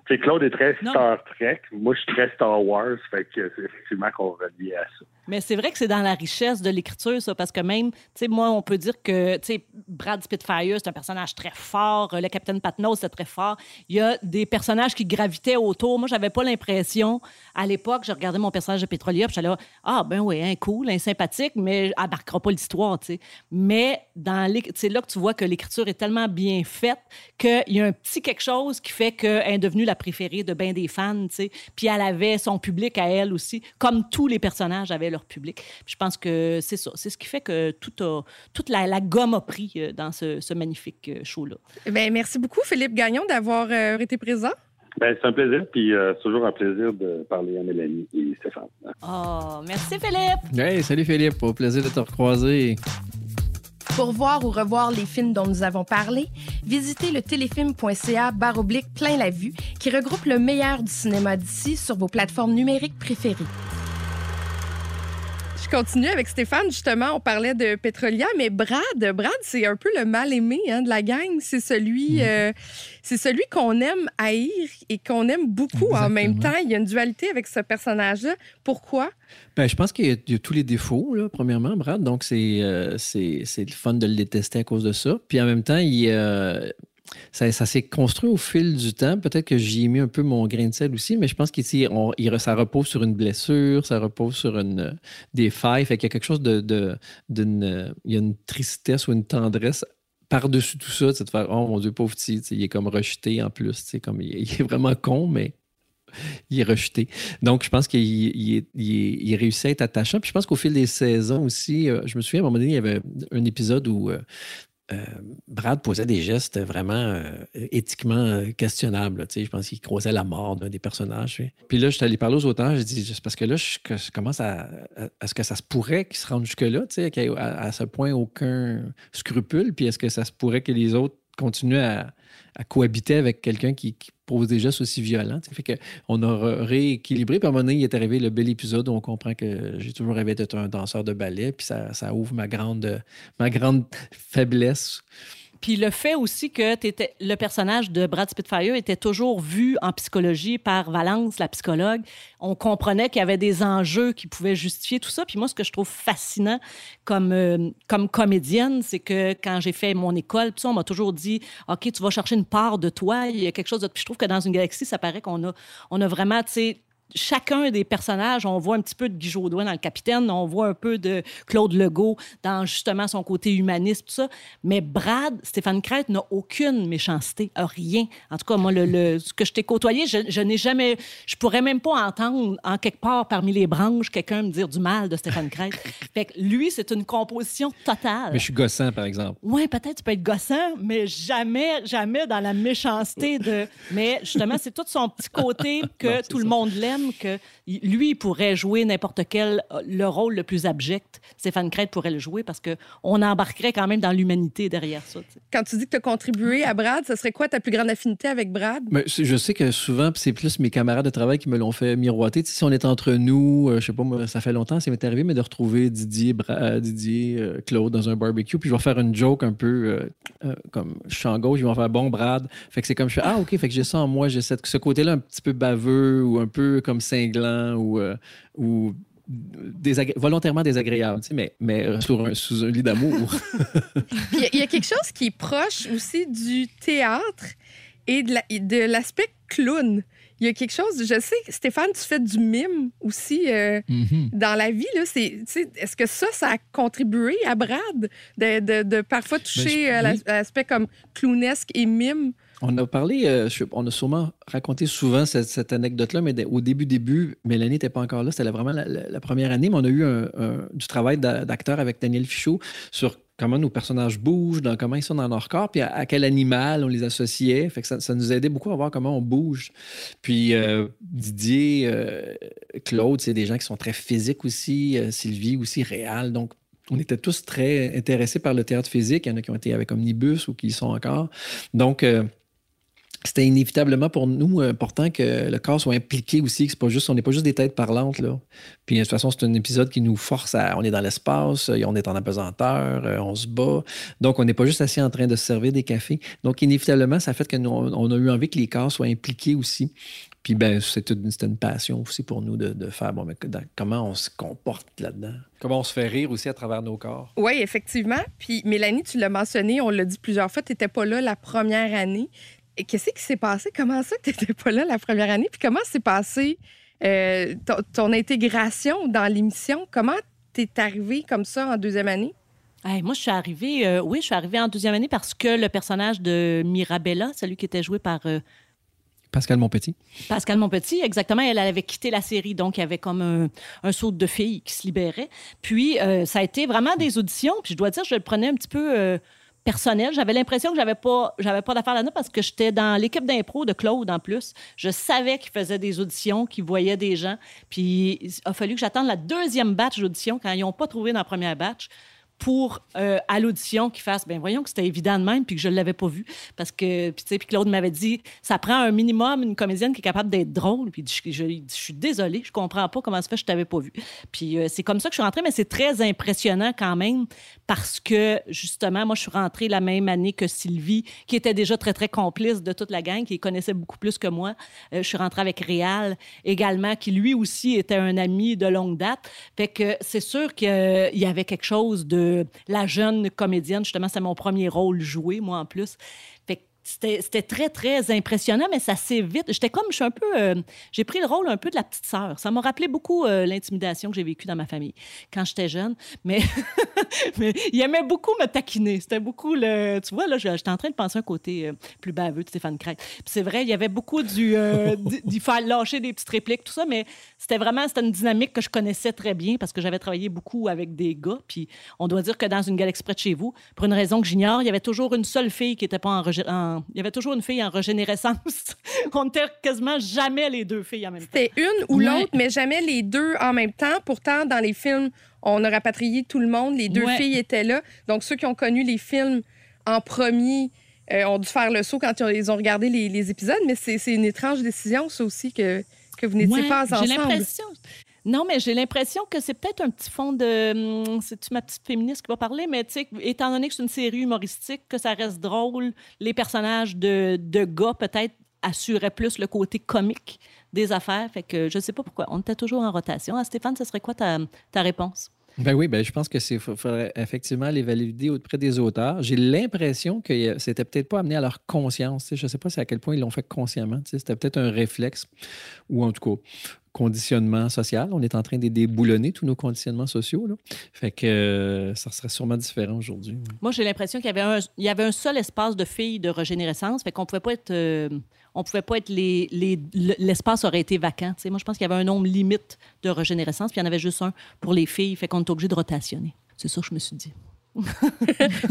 Tu sais, Claude est très
Non.
Star Trek. Moi, je suis très Star Wars. Fait que c'est effectivement qu'on relie à ça.
Mais c'est vrai que c'est dans la richesse de l'écriture, ça, parce que même, tu sais, moi, on peut dire que, tu sais, Brad Spitfire, c'est un personnage très fort, euh, le Capitaine Patnaud, c'est très fort. Il y a des personnages qui gravitaient autour. Moi, j'avais pas l'impression, à l'époque, je regardais mon personnage de Pétrolier, puis j'allais ah, ben oui, un cool, un sympathique, mais embarquera pas l'histoire, tu sais. Mais dans c'est là que tu vois que l'écriture est tellement bien faite qu'il y a un petit quelque chose qui fait qu'elle est devenue la préférée de bien des fans, tu sais. Puis elle avait son public à elle aussi, comme tous les personnages avaient leur public. Puis je pense que c'est ça. C'est ce qui fait que tout a- toute la, la gomme a pris euh, dans ce, ce magnifique euh, show-là.
Ben, merci beaucoup, Philippe Gagnon, d'avoir euh, été présent.
Ben, c'est un plaisir. Puis euh, c'est toujours un plaisir de parler à Mélanie et Stéphane.
Oh, merci Philippe!
Hey, salut Philippe, au plaisir de te recroiser.
Pour voir ou revoir les films dont nous avons parlé, visitez le téléfilm.ca baroblique plein la vue qui regroupe le meilleur du cinéma d'ici sur vos plateformes numériques préférées. Continue avec Stéphane, justement, on parlait de Petrolia, mais Brad, Brad, c'est un peu le mal-aimé hein, de la gang. C'est celui, euh, c'est celui qu'on aime haïr et qu'on aime beaucoup en même temps. Il y a une dualité avec ce personnage-là. Pourquoi?
Ben, je pense qu'il y, a- il y a tous les défauts, là, premièrement, Brad. Donc, c'est euh, c'est le fun de le détester à cause de ça. Puis en même temps, il, euh, ça, s'est construit au fil du temps. Peut-être que j'y ai mis un peu mon grain de sel aussi, mais je pense que ça repose sur une blessure, ça repose sur une, des failles. Fait qu'il y a quelque chose de. d'une, euh, il y a une tristesse ou une tendresse par-dessus tout ça, de faire Oh mon Dieu, pauvre petit, il est comme rejeté en plus. Comme, il, est vraiment con, mais il est rejeté. Donc, je pense qu'il réussit à être attachant. Puis je pense qu'au fil des saisons aussi, euh, je me souviens à un moment donné, il y avait un épisode où euh, euh, Brad posait des gestes vraiment euh, éthiquement euh, questionnables. Je pense qu'il croisait la mort d'un des personnages. Puis là, je suis allé parler aux auteurs. Dit, c'est parce que là, je, je commence à, à- Est-ce que ça se pourrait qu'ils se rendent jusque-là, tu sais, à, à ce point aucun scrupule? Puis est-ce que ça se pourrait que les autres continuent à, cohabiter avec quelqu'un qui, qui pose des gestes aussi violents? Fait que on a rééquilibré. Puis à un moment il est arrivé le bel épisode où on comprend que j'ai toujours rêvé d'être un danseur de ballet. Puis ça, ça ouvre ma grande faiblesse.
Puis le fait aussi que le personnage de Brad Spitfire était toujours vu en psychologie par Valence, la psychologue. On comprenait qu'il y avait des enjeux qui pouvaient justifier tout ça. Puis moi, ce que je trouve fascinant comme, euh, comme comédienne, c'est que quand j'ai fait mon école, on m'a toujours dit OK, tu vas chercher une part de toi, il y a quelque chose de. Puis je trouve que dans une galaxie, ça paraît qu'on a, on a vraiment, tu sais, chacun des personnages, on voit un petit peu de Guy Jodoin dans le capitaine, on voit un peu de Claude Legault dans justement son côté humaniste, tout ça. Mais Brad, Stéphane Crête n'a aucune méchanceté, a rien. En tout cas, moi, le, le- ce que je t'ai côtoyé, je, je n'ai jamais. Je pourrais même pas entendre en quelque part parmi les branches quelqu'un me dire du mal de Stéphane Crête. fait que lui, c'est une composition totale.
Mais je suis gossant, par exemple.
Oui, peut-être tu peux être gossant, mais jamais, jamais dans la méchanceté de. Mais justement, c'est tout son petit côté que
Non,
tout le monde l'aime, que lui, il pourrait jouer n'importe quel euh, le rôle le plus abject. Stéphane Crête pourrait le jouer parce que on embarquerait quand même dans l'humanité derrière ça.
Quand tu dis que tu as contribué à Brad, ce serait quoi ta plus grande affinité avec Brad?
Mais je sais que souvent, c'est plus mes camarades de travail qui me l'ont fait miroiter. Si on est entre nous, euh, je sais pas, moi, ça fait longtemps, ça m'est arrivé, mais de retrouver Didier, Bra- Didier euh, Claude dans un barbecue, puis je vais faire une joke un peu euh, euh, comme je suis en gauche, ils vont faire bon Brad. Fait que c'est comme je fais Ah, OK, fait que j'ai ça en moi, j'ai cette- ce côté-là un petit peu baveux ou un peu comme cinglant ou, euh, ou désagré- volontairement désagréable, tu sais, mais, mais euh, sur un- sous un lit d'amour.
Il y a- il y, a quelque chose qui est proche aussi du théâtre et de la- de l'aspect clown. Il y a quelque chose, je sais, Stéphane, tu fais du mime aussi euh,
Mhm.
dans la vie. Là, c'est, est-ce que ça, ça a contribué à Brad de, de- de parfois toucher
Ben, je- oui.
à l'aspect comme clownesque et mime?
On a parlé, euh, on a sûrement raconté souvent cette, anecdote-là, mais au début, début, Mélanie n'était pas encore là. C'était vraiment la, première année, mais on a eu du travail d'a- d'acteur avec Daniel Fichot sur comment nos personnages bougent, dans comment ils sont dans leur corps, puis à, quel animal on les associait. Fait ça, nous aidait beaucoup à voir comment on bouge. Puis euh, Didier, euh, Claude, c'est des gens qui sont très physiques aussi. Sylvie aussi, réel. Donc, on était tous très intéressés par le théâtre physique. Il y en a qui ont été avec Omnibus ou qui sont encore. Donc, c'était inévitablement pour nous important que le corps soit impliqué aussi, que c'est pas juste, on n'est pas juste des têtes parlantes. Là. Puis de toute façon, c'est un épisode qui nous force à. On est dans l'espace, euh, on est en apesanteur, euh, on se bat. Donc, on n'est pas juste assis en train de se servir des cafés. Donc, inévitablement, ça fait que nous, on a eu envie que les corps soient impliqués aussi. Puis, ben, c'était une, passion aussi pour nous de, de faire bon, mais dans- comment on se comporte là-dedans? Comment on se fait rire aussi à travers nos corps?
Oui, effectivement. Puis Mélanie, tu l'as mentionné, on l'a dit plusieurs fois, tu n'étais pas là la première année. Et qu'est-ce qui s'est passé? Comment ça que tu n'étais pas là la première année? Puis comment s'est passé euh, ton, ton intégration dans l'émission? Comment t'es arrivé comme ça en deuxième année?
Hey, moi, je suis arrivée, euh, oui, je suis arrivée en deuxième année parce que le personnage de Mirabella, celui qui était joué par euh,
Pascal Monpetit.
Pascal Monpetit, exactement, elle, elle avait quitté la série, donc il y avait comme un, un saut de filles qui se libérait. Puis, euh, ça a été vraiment des auditions, puis je dois dire, je le prenais un petit peu euh, personnel. J'avais l'impression que j'avais pas, j'avais pas d'affaires là-dedans parce que j'étais dans l'équipe d'impro de Claude en plus. Je savais qu'il faisait des auditions, qu'il voyait des gens, puis il a fallu que j'attende la deuxième batch d'audition quand ils n'ont pas trouvé dans la première batch pour euh, à l'audition qu'ils fassent ben voyons que c'était évident de même puis que je l'avais pas vu. Parce que puis tu sais puis Claude m'avait dit ça prend un minimum une comédienne qui est capable d'être drôle. Puis je, je, je suis désolée je comprends pas comment ça fait que je t'avais pas vu. Puis euh, c'est comme ça que je suis rentrée mais c'est très impressionnant quand même parce que justement moi je suis rentrée la même année que Sylvie qui était déjà très très complice de toute la gang qui connaissait beaucoup plus que moi. Euh, je suis rentrée avec Réal également qui lui aussi était un ami de longue date. Fait que c'est sûr qu'il y avait quelque chose de la jeune comédienne. Justement, c'est mon premier rôle joué, moi, en plus. C'était très, très impressionnant, mais ça s'est vite. J'étais comme, je suis un peu. euh, j'ai pris le rôle un peu de la petite sœur. Ça m'a rappelé beaucoup euh, l'intimidation que j'ai vécue dans ma famille quand j'étais jeune. Mais, mais il aimait beaucoup me taquiner. C'était beaucoup le. Tu vois, là, j'étais en train de penser un côté euh, plus baveux de Stéphane Craig. Puis c'est vrai, il y avait beaucoup du. d'y faire lâcher des petites répliques, tout ça, mais c'était vraiment. C'était une dynamique que je connaissais très bien parce que j'avais travaillé beaucoup avec des gars. Puis on doit dire que dans une galaxie près de chez vous, pour une raison que j'ignore, il y avait toujours une seule fille qui était pas en, en- Il y avait toujours une fille en régénérescence. on n'était quasiment jamais les deux filles en même temps.
C'était une ou
Ouais.
l'autre, mais jamais les deux en même temps. Pourtant, dans les films, on a rapatrié tout le monde. Les deux
Ouais.
filles étaient là. Donc, ceux qui ont connu les films en premier euh, ont dû faire le saut quand ils ont, regardé les, les épisodes. Mais c'est une étrange décision, ça aussi, que, que vous n'étiez
Ouais,
pas
J'ai
ensemble.
l'impression. Non, mais j'ai l'impression que c'est peut-être un petit fond de. hum, C'est-tu ma petite féministe qui va parler? Mais tu sais, étant donné que c'est une série humoristique, que ça reste drôle, les personnages de, de gars, peut-être, assuraient plus le côté comique des affaires. Fait que je sais pas pourquoi. On était toujours en rotation. Ah, Stéphane, ce serait quoi ta, ta réponse?
Ben oui, ben je pense que c'est faudrait effectivement les valider auprès des auteurs. J'ai l'impression que euh, c'était peut-être pas amené à leur conscience. Je ne sais pas si à quel point ils l'ont fait consciemment. C'était peut-être un réflexe ou en tout cas conditionnement social. On est en train de déboulonner tous nos conditionnements sociaux. Là. Fait que euh, ça serait sûrement différent aujourd'hui.
Moi, j'ai l'impression qu'il y avait un, il y avait un seul espace de filles de régénérescence, fait qu'on pouvait pas être, euh, on pouvait pas être les, les- le- l'espace aurait été vacant. tu sais. Moi, je pense qu'il y avait un nombre limite de régénérescence, puis il y en avait juste un pour les filles, fait qu'on était obligé de rotationner. C'est ça que je me suis dit.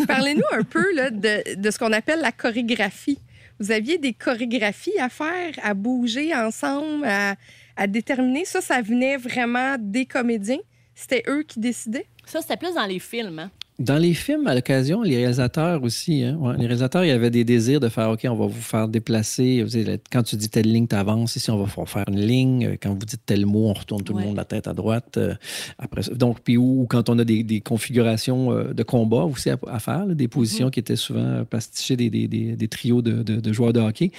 Parlez-nous un peu là, de, de ce qu'on appelle la chorégraphie. Vous aviez des chorégraphies à faire, à bouger ensemble, à, à déterminer. Ça, ça venait vraiment des comédiens. C'était eux qui décidaient.
Ça, c'était plus dans les films. Hein?
Dans les films, à l'occasion, les réalisateurs aussi, hein, ouais, les réalisateurs, il y avait des désirs de faire OK, on va vous faire déplacer. Quand tu dis telle ligne, tu avances. Ici, on va fa- faire une ligne. Euh, Quand vous dites tel mot, on retourne tout
Ouais.
le monde la tête à droite. Euh, Après, ça- donc, puis ou quand on a des, des configurations euh, de combat aussi à, à faire, là, des positions qui étaient souvent pastichées des, des- des- des trios de, de- de joueurs de hockey.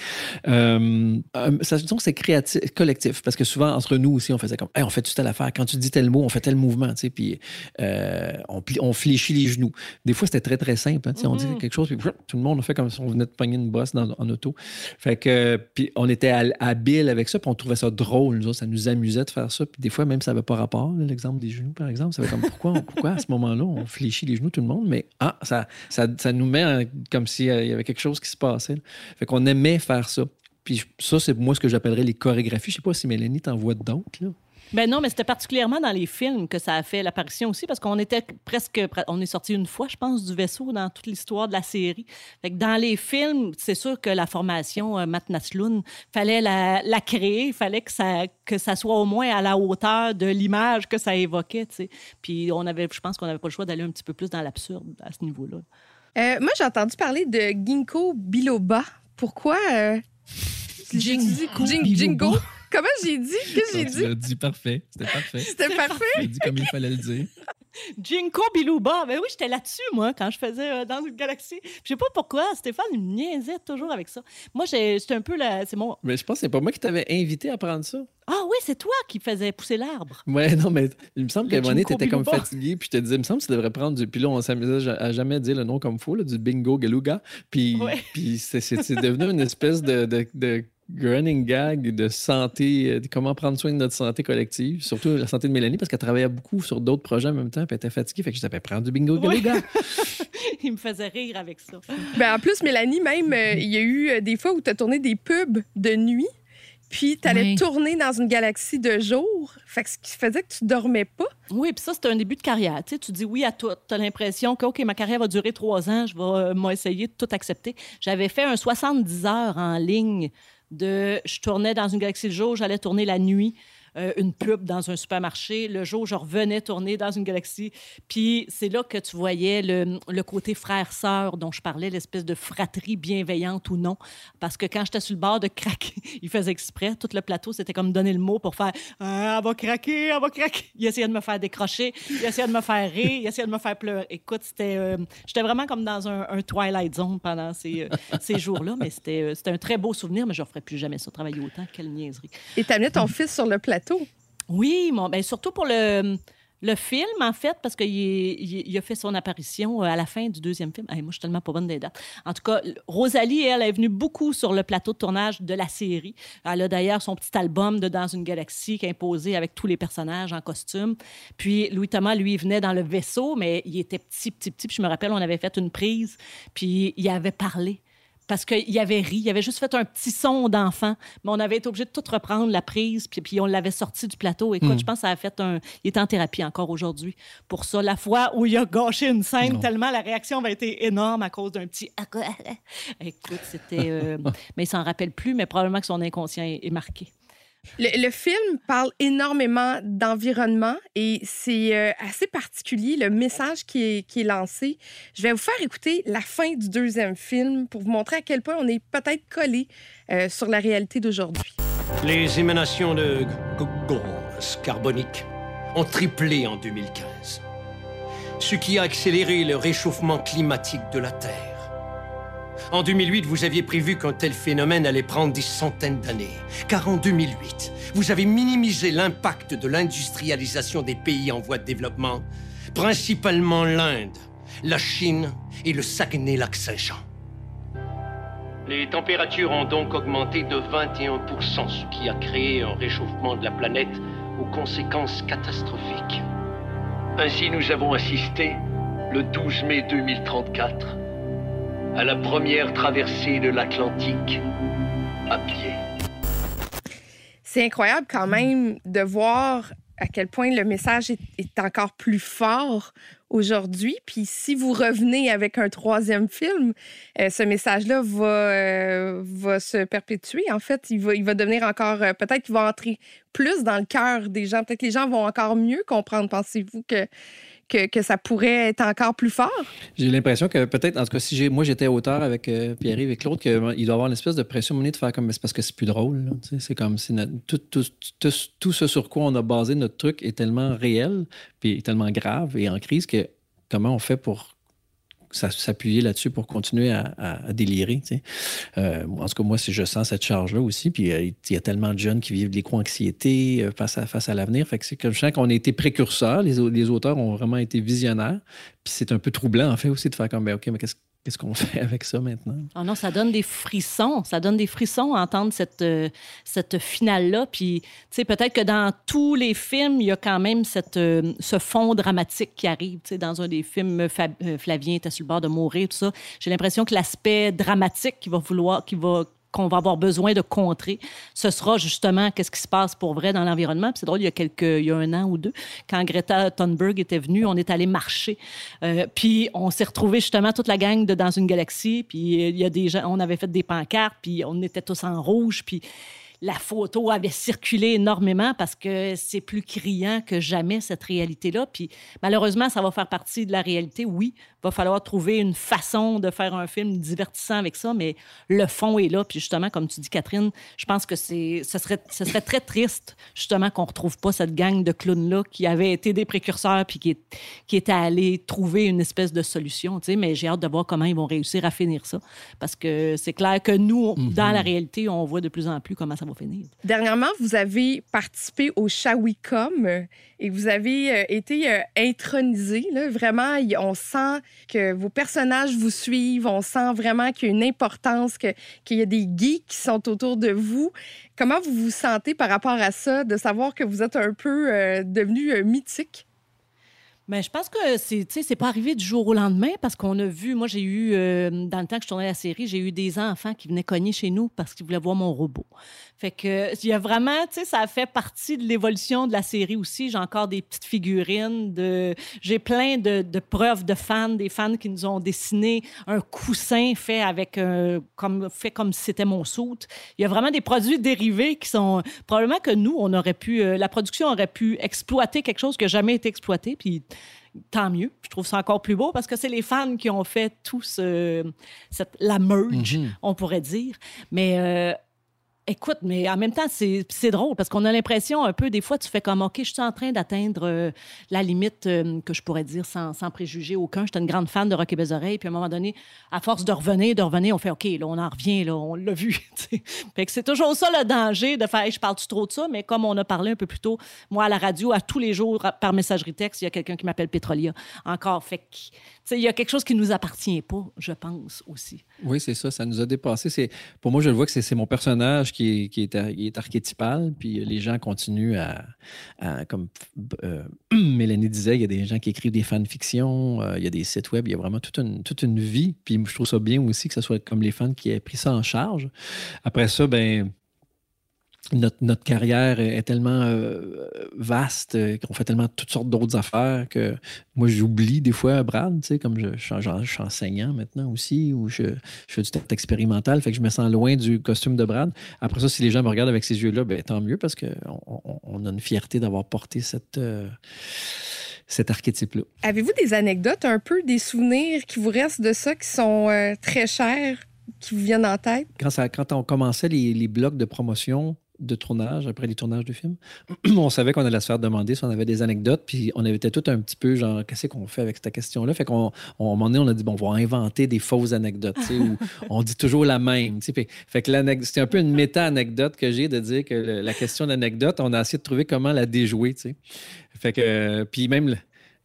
Euh, ça, disons que c'est créatif, collectif, parce que souvent, entre nous aussi, on faisait comme Hey, on fait telle affaire. Quand tu dis tel mot, on fait tel mouvement, puis euh, on, on fléchit les genoux. Des fois, c'était très, très simple. hein, On dit
Mhm.
quelque chose, puis tout le monde a fait comme si on venait de pogner une bosse dans- en auto. Fait que, puis on était ha- habile avec ça, puis on trouvait ça drôle. Nous autres, ça nous amusait de faire ça. Puis des fois, même, ça n'avait pas rapport. L'exemple des genoux, par exemple. Ça fait comme pourquoi, pourquoi à ce moment-là, on fléchit les genoux, tout le monde, mais ah, ça, ça, ça nous met en- comme s'il y avait quelque chose qui se passait. là. Fait qu'on aimait faire ça. Puis ça, c'est moi ce que j'appellerais les chorégraphies. Je sais pas si Mélanie t'en voit d'autres.
Ben non, mais c'était particulièrement dans les films que ça a fait l'apparition aussi, parce qu'on était presque. On est sorti une fois, je pense, du vaisseau dans toute l'histoire de la série. Fait que dans les films, c'est sûr que la formation euh, Matt Naslund, fallait la, la créer, il fallait que ça, que ça soit au moins à la hauteur de l'image que ça évoquait, tu sais. Puis on avait, je pense qu'on n'avait pas le choix d'aller un petit peu plus dans l'absurde à ce niveau-là.
Euh, moi, j'ai entendu parler de Ginkgo biloba. Pourquoi? euh. Jingo. Comment j'ai dit? Qu'est-ce que j'ai
Tu
dit?
l'as dit parfait. C'était parfait.
C'était parfait.
Tu l'as dit comme il fallait le dire.
Jinko Bilouba, ben oui, j'étais là-dessus, moi, quand je faisais euh, dans une galaxie. Je sais pas pourquoi, Stéphane, il me niaisait toujours avec ça. Moi, j'ai- j'étais un peu la. C'est mon.
Mais je pense que c'est pas moi qui t'avais invité à prendre ça.
Ah oui, c'est toi qui faisais pousser l'arbre.
Ouais, non, mais il me semble qu'à un moment donné, t'étais comme fatigué, puis je te disais, il me semble que tu devrais prendre du. Puis là, on s'amusait à jamais dire le nom comme faux, là, du bingo galuga. Puis,
Ouais.
c'est devenu une espèce de, de, de running gag de santé, euh, de comment prendre soin de notre santé collective, surtout la santé de Mélanie, parce qu'elle travaillait beaucoup sur d'autres projets en même temps, puis elle était fatiguée, fait que je t'avais prendre du bingo
Ouais.
galuga.
il me faisait rire avec ça.
Ben, en plus, Mélanie, même, euh, il y a eu euh, des fois où tu as tourné des pubs de nuit, puis tu allais tourner dans une galaxie de jour. Fait que ce qui faisait que tu dormais pas.
Oui, puis ça, c'était un début de carrière. Tu, sais, tu dis oui à tout. Tu as l'impression que, OK, ma carrière va durer trois ans, je vais euh, essayer de tout accepter. J'avais fait un 70 heures en ligne de. Je tournais dans une galaxie le jour, j'allais tourner la nuit. Euh, une pub dans un supermarché. Le jour, je revenais tourner dans une galaxie. Puis c'est là que tu voyais le, le côté frère-sœur dont je parlais, l'espèce de fratrie bienveillante ou non. Parce que quand j'étais sur le bord de craquer, il faisait exprès. Tout le plateau, c'était comme donner le mot pour faire Ah, Elle va craquer, elle va craquer. Il essayait de me faire décrocher, il essayait de me faire rire, il essayait de me faire pleurer. Écoute, c'était. euh, j'étais vraiment comme dans un, Twilight Zone pendant ces, euh, ces jours-là, mais c'était, un très beau souvenir, mais je ne referai plus jamais ça, travailler autant. Quelle niaiserie.
Et tu amené ton fils sur le plateau.
Oui, ben, surtout pour le, Le film, en fait, parce qu'il il, il a fait son apparition euh, à la fin du deuxième film. Moi, je suis tellement pas bonne des dates. En tout cas, Rosalie, elle, est venue beaucoup sur le plateau de tournage de la série. Elle a d'ailleurs son petit album de Dans une galaxie qui est imposé avec tous les personnages en costume. Puis Louis Thomas, lui, il venait dans le vaisseau, mais il était petit, petit, petit. Puis je me rappelle, on avait fait une prise, puis il avait parlé parce qu'il avait ri. Il avait juste fait un petit son d'enfant, mais on avait été obligé de tout reprendre la prise, puis, puis on l'avait sorti du plateau. Écoute,
Mm.
je pense que ça a fait un. Il est en thérapie encore aujourd'hui pour ça. La fois où il a gâché une scène,
Non.
tellement la réaction avait été énorme à cause d'un petit. Écoute, c'était. euh, mais il s'en rappelle plus, mais probablement que son inconscient est marqué.
Le, film parle énormément d'environnement et c'est euh, assez particulier le message qui est, lancé. Je vais vous faire écouter la fin du deuxième film pour vous montrer à quel point on est peut-être collé euh, sur la réalité d'aujourd'hui.
Les émanations de gaz carbonique ont triplé en 2015, ce qui a accéléré le réchauffement climatique de la Terre. En 2008, vous aviez prévu qu'un tel phénomène allait prendre des centaines d'années, car en 2008, vous avez minimisé l'impact de l'industrialisation des pays en voie de développement, principalement l'Inde, la Chine et le Saguenay-Lac-Saint-Jean. Les températures ont donc augmenté de 21%, ce qui a créé un réchauffement de la planète aux conséquences catastrophiques. Ainsi, nous avons assisté, le 12 mai 2034, à la première traversée de l'Atlantique à pied.
C'est incroyable quand même de voir à quel point le message est, encore plus fort aujourd'hui. Puis si vous revenez avec un troisième film, euh, ce message-là va, euh, va se perpétuer. En fait, il va, il va devenir encore... euh, Peut-être qu'il va entrer plus dans le cœur des gens. Peut-être que les gens vont encore mieux comprendre. Pensez-vous que, que, ça pourrait être encore plus fort?
J'ai l'impression que peut-être, en tout cas, si moi j'étais auteur avec euh, Pierre-Yves et Claude, qu'il doit y avoir une espèce de pression menée de faire comme c'est parce que c'est plus drôle. c'est comme si tout, tout, ce sur quoi on a basé notre truc est tellement réel, puis tellement grave et en crise que comment on fait pour s'appuyer là-dessus pour continuer à, délirer. Euh, en tout cas, moi, je sens cette charge-là aussi, puis euh, il y a tellement de jeunes qui vivent de l'éco-anxiété euh, face à, face à l'avenir. Fait que c'est que je sens qu'on a été précurseurs, les auteurs ont vraiment été visionnaires. Puis c'est un peu troublant, en fait, aussi, de faire comme, ben, OK, mais qu'est-ce qu'est-ce qu'on fait avec ça maintenant?
Ah non, ça donne des frissons. Ça donne des frissons à entendre cette, euh, cette finale-là. Puis, tu sais, peut-être que dans tous les films, il y a quand même cette, euh, ce fond dramatique qui arrive. Tu sais, dans un des films, euh, Flavien était sur le bord de mourir, tout ça. J'ai l'impression que l'aspect dramatique qui va vouloir, qui va qu'on va avoir besoin de contrer, ce sera justement qu'est-ce qui se passe pour vrai dans l'environnement. C'est drôle, il y a quelques, il y a un an ou deux, quand Greta Thunberg était venue, on est allé marcher, Euh, puis on s'est retrouvé justement toute la gang de dans une galaxie, puis euh, il y a des gens, on avait fait des pancartes, puis on était tous en rouge, puis la photo avait circulé énormément parce que c'est plus criant que jamais cette réalité-là. Puis malheureusement, ça va faire partie de la réalité. Oui, va falloir trouver une façon de faire un film divertissant avec ça, mais le fond est là. Puis justement, comme tu dis, Catherine, je pense que c'est, ce serait, ce serait très triste justement qu'on retrouve pas cette gang de clowns-là qui avait été des précurseurs puis qui, est, qui étaient allés trouver une espèce de solution. Tu sais, mais j'ai hâte de voir comment ils vont réussir à finir ça parce que c'est clair que nous, on- dans la réalité, on voit de plus en plus comment ça va finir.
Dernièrement, vous avez participé au Shawicom et vous avez euh, été euh, intronisé. Là. Vraiment, on sent que vos personnages vous suivent. On sent vraiment qu'il y a une importance, qu'il y a des geeks qui sont autour de vous. Comment vous vous sentez par rapport à ça, de savoir que vous êtes un peu euh, devenu mythique?
Mais je pense que c'est, c'est pas arrivé du jour au lendemain parce qu'on a vu, moi j'ai eu, euh, dans le temps que je tournais la série, j'ai eu des enfants qui venaient cogner chez nous parce qu'ils voulaient voir mon robot. Fait que il y a vraiment, tu sais, ça fait partie de l'évolution de la série aussi. J'ai encore des petites figurines, de, j'ai plein de, de preuves de fans, des fans qui nous ont dessiné un coussin fait avec, euh, comme, fait comme si c'était mon soute. Il y a vraiment des produits dérivés qui sont, probablement que nous, on aurait pu, euh, la production aurait pu exploiter quelque chose qui n'a jamais été exploité, puis tant mieux. Je trouve ça encore plus beau parce que c'est les fans qui ont fait tout ce, cette, la merge,
Mhm.
on pourrait dire. Mais euh, Écoute, mais en même temps, c'est drôle parce qu'on a l'impression un peu, des fois, tu fais comme, OK, je suis en train d'atteindre euh, la limite euh, que je pourrais dire sans, sans préjuger aucun. J'étais une grande fan de Rock et. Puis à un moment donné, à force de revenir, de revenir, on fait, OK, là, on en revient, là, on l'a vu. fait que c'est toujours ça le danger de faire, Hey, je parle-tu trop de ça? Mais comme on a parlé un peu plus tôt, moi, à la radio, à tous les jours, par messagerie texte, il y a quelqu'un qui m'appelle Pétrolia. Encore, fait que, il y a quelque chose qui nous appartient pas, je pense aussi.
Oui, c'est ça, ça nous a dépassé. Pour moi, je le vois que c'est mon personnage qui est, qui archétypal, puis les gens continuent à, à- comme euh, Mélanie disait, il y a des gens qui écrivent des fanfictions, euh, il y a des sites web, il y a vraiment toute une, toute une vie, puis je trouve ça bien aussi que ce soit comme les fans qui aient pris ça en charge. Après ça, ben notre, notre carrière est tellement euh, vaste, euh, qu'on fait tellement toutes sortes d'autres affaires que moi, j'oublie des fois Brad, tu sais, comme je, je, suis- genre, je suis enseignant maintenant aussi, ou je, je fais du théâtre expérimental, fait que je me sens loin du costume de Brad. Après ça, si les gens me regardent avec ces yeux-là, ben, tant mieux, parce qu'on on, on a une fierté d'avoir porté cette, euh, cet archétype-là.
Avez-vous des anecdotes, un peu des souvenirs qui vous restent de ça, qui sont euh, très chers, qui vous viennent en tête?
Quand, ça, quand on commençait les, les blocs de promotion de tournage, après les tournages de films, on savait qu'on allait se faire demander si on avait des anecdotes, puis on avait tout un petit peu genre, qu'est-ce qu'on fait avec cette question-là? Fait qu'on, on, à un moment donné, on a dit, bon, on va inventer des fausses anecdotes, tu sais, ou on dit toujours la même, tu sais. Fait, que c'était un peu une méta-anecdote que j'ai de dire que le- la question d'anecdote, on a essayé de trouver comment la déjouer, tu sais. Fait que, euh, puis même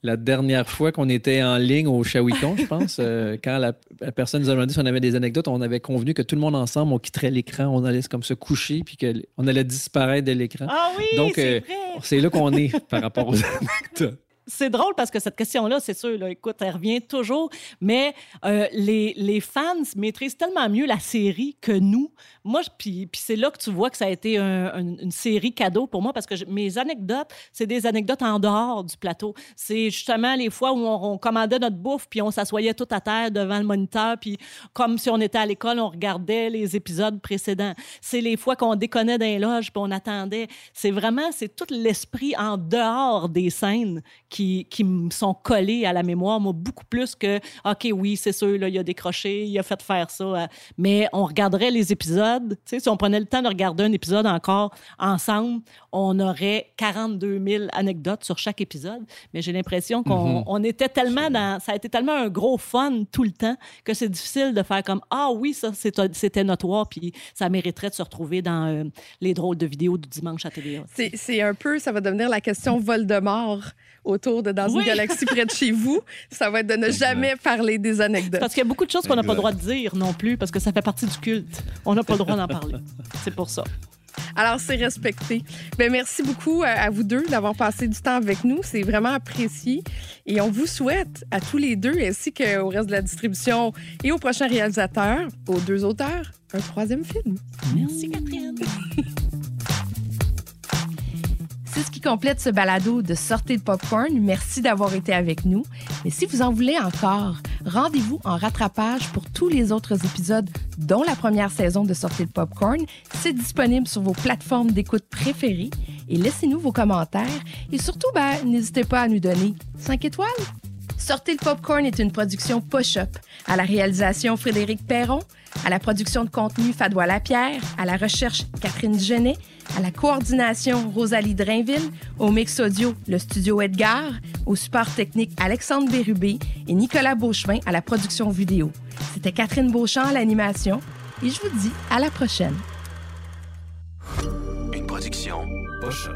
la dernière fois qu'on était en ligne au Shawicon, je pense, euh, quand la, la personne nous a demandé si on avait des anecdotes, on avait convenu que tout le monde ensemble, on quitterait l'écran, on allait comme se coucher, puis qu'on allait disparaître de l'écran.
Ah oui,
Donc,
c'est
euh, là qu'on est par rapport aux anecdotes.
C'est drôle parce que cette question-là, c'est sûr, écoute, elle revient toujours, mais euh, les, les fans maîtrisent tellement mieux la série que nous. Moi, puis, c'est là que tu vois que ça a été un- un- une série cadeau pour moi parce que mes anecdotes, c'est des anecdotes en dehors du plateau. C'est justement les fois où on, commandait notre bouffe puis on s'assoyait tout à terre devant le moniteur puis comme si on était à l'école, on regardait les épisodes précédents. C'est les fois qu'on déconnait d'un loge puis on attendait. C'est vraiment, c'est tout l'esprit en dehors des scènes qui, qui me sont collés à la mémoire, moi, beaucoup plus que, OK, oui, c'est sûr, là, il a décroché, il a fait faire ça. euh, Mais on regarderait les épisodes. Tu sais, si on prenait le temps de regarder un épisode encore ensemble, on aurait 42 000 anecdotes sur chaque épisode. Mais j'ai l'impression qu'on
Mhm.
on était tellement dans. Ça a été tellement un gros fun tout le temps que c'est difficile de faire comme Ah oui, ça, c'était notoire, puis ça mériterait de se retrouver dans euh, les drôles de vidéos du dimanche à TVA.
C'est c'est un peu, ça va devenir la question Voldemort autour de Dans
Oui.
une galaxie près de chez vous. Ça va être de ne jamais parler des anecdotes.
Parce qu'il y a beaucoup de choses qu'on n'a pas le droit de dire non plus, parce que ça fait partie du culte. On n'a pas le droit d'en parler. C'est pour ça.
Alors, c'est respecté. Ben, merci beaucoup à, à vous deux d'avoir passé du temps avec nous. C'est vraiment apprécié. Et on vous souhaite à tous les deux, ainsi qu'au reste de la distribution et aux prochains réalisateurs, aux deux auteurs, un troisième film.
Merci, Catherine.
C'est ce qui complète ce balado de Sortez le popcorn. Merci d'avoir été avec nous. Mais si vous en voulez encore, rendez-vous en rattrapage pour tous les autres épisodes, dont la première saison de Sortez le popcorn. C'est disponible sur vos plateformes d'écoute préférées. Et laissez-nous vos commentaires. Et surtout, ben, n'hésitez pas à nous donner 5 étoiles. Sortez le popcorn est une production Push-Up. À la réalisation, Frédéric Perron. À la production de contenu, Fadois Lapierre. À la recherche, Catherine Genet. À la coordination, Rosalie Drainville. Au mix audio, le studio Edgar. Au support technique, Alexandre Bérubé. Et Nicolas Beauchemin à la production vidéo. C'était Catherine Beauchamp à l'animation. Et je vous dis à la prochaine.
Une production Poche.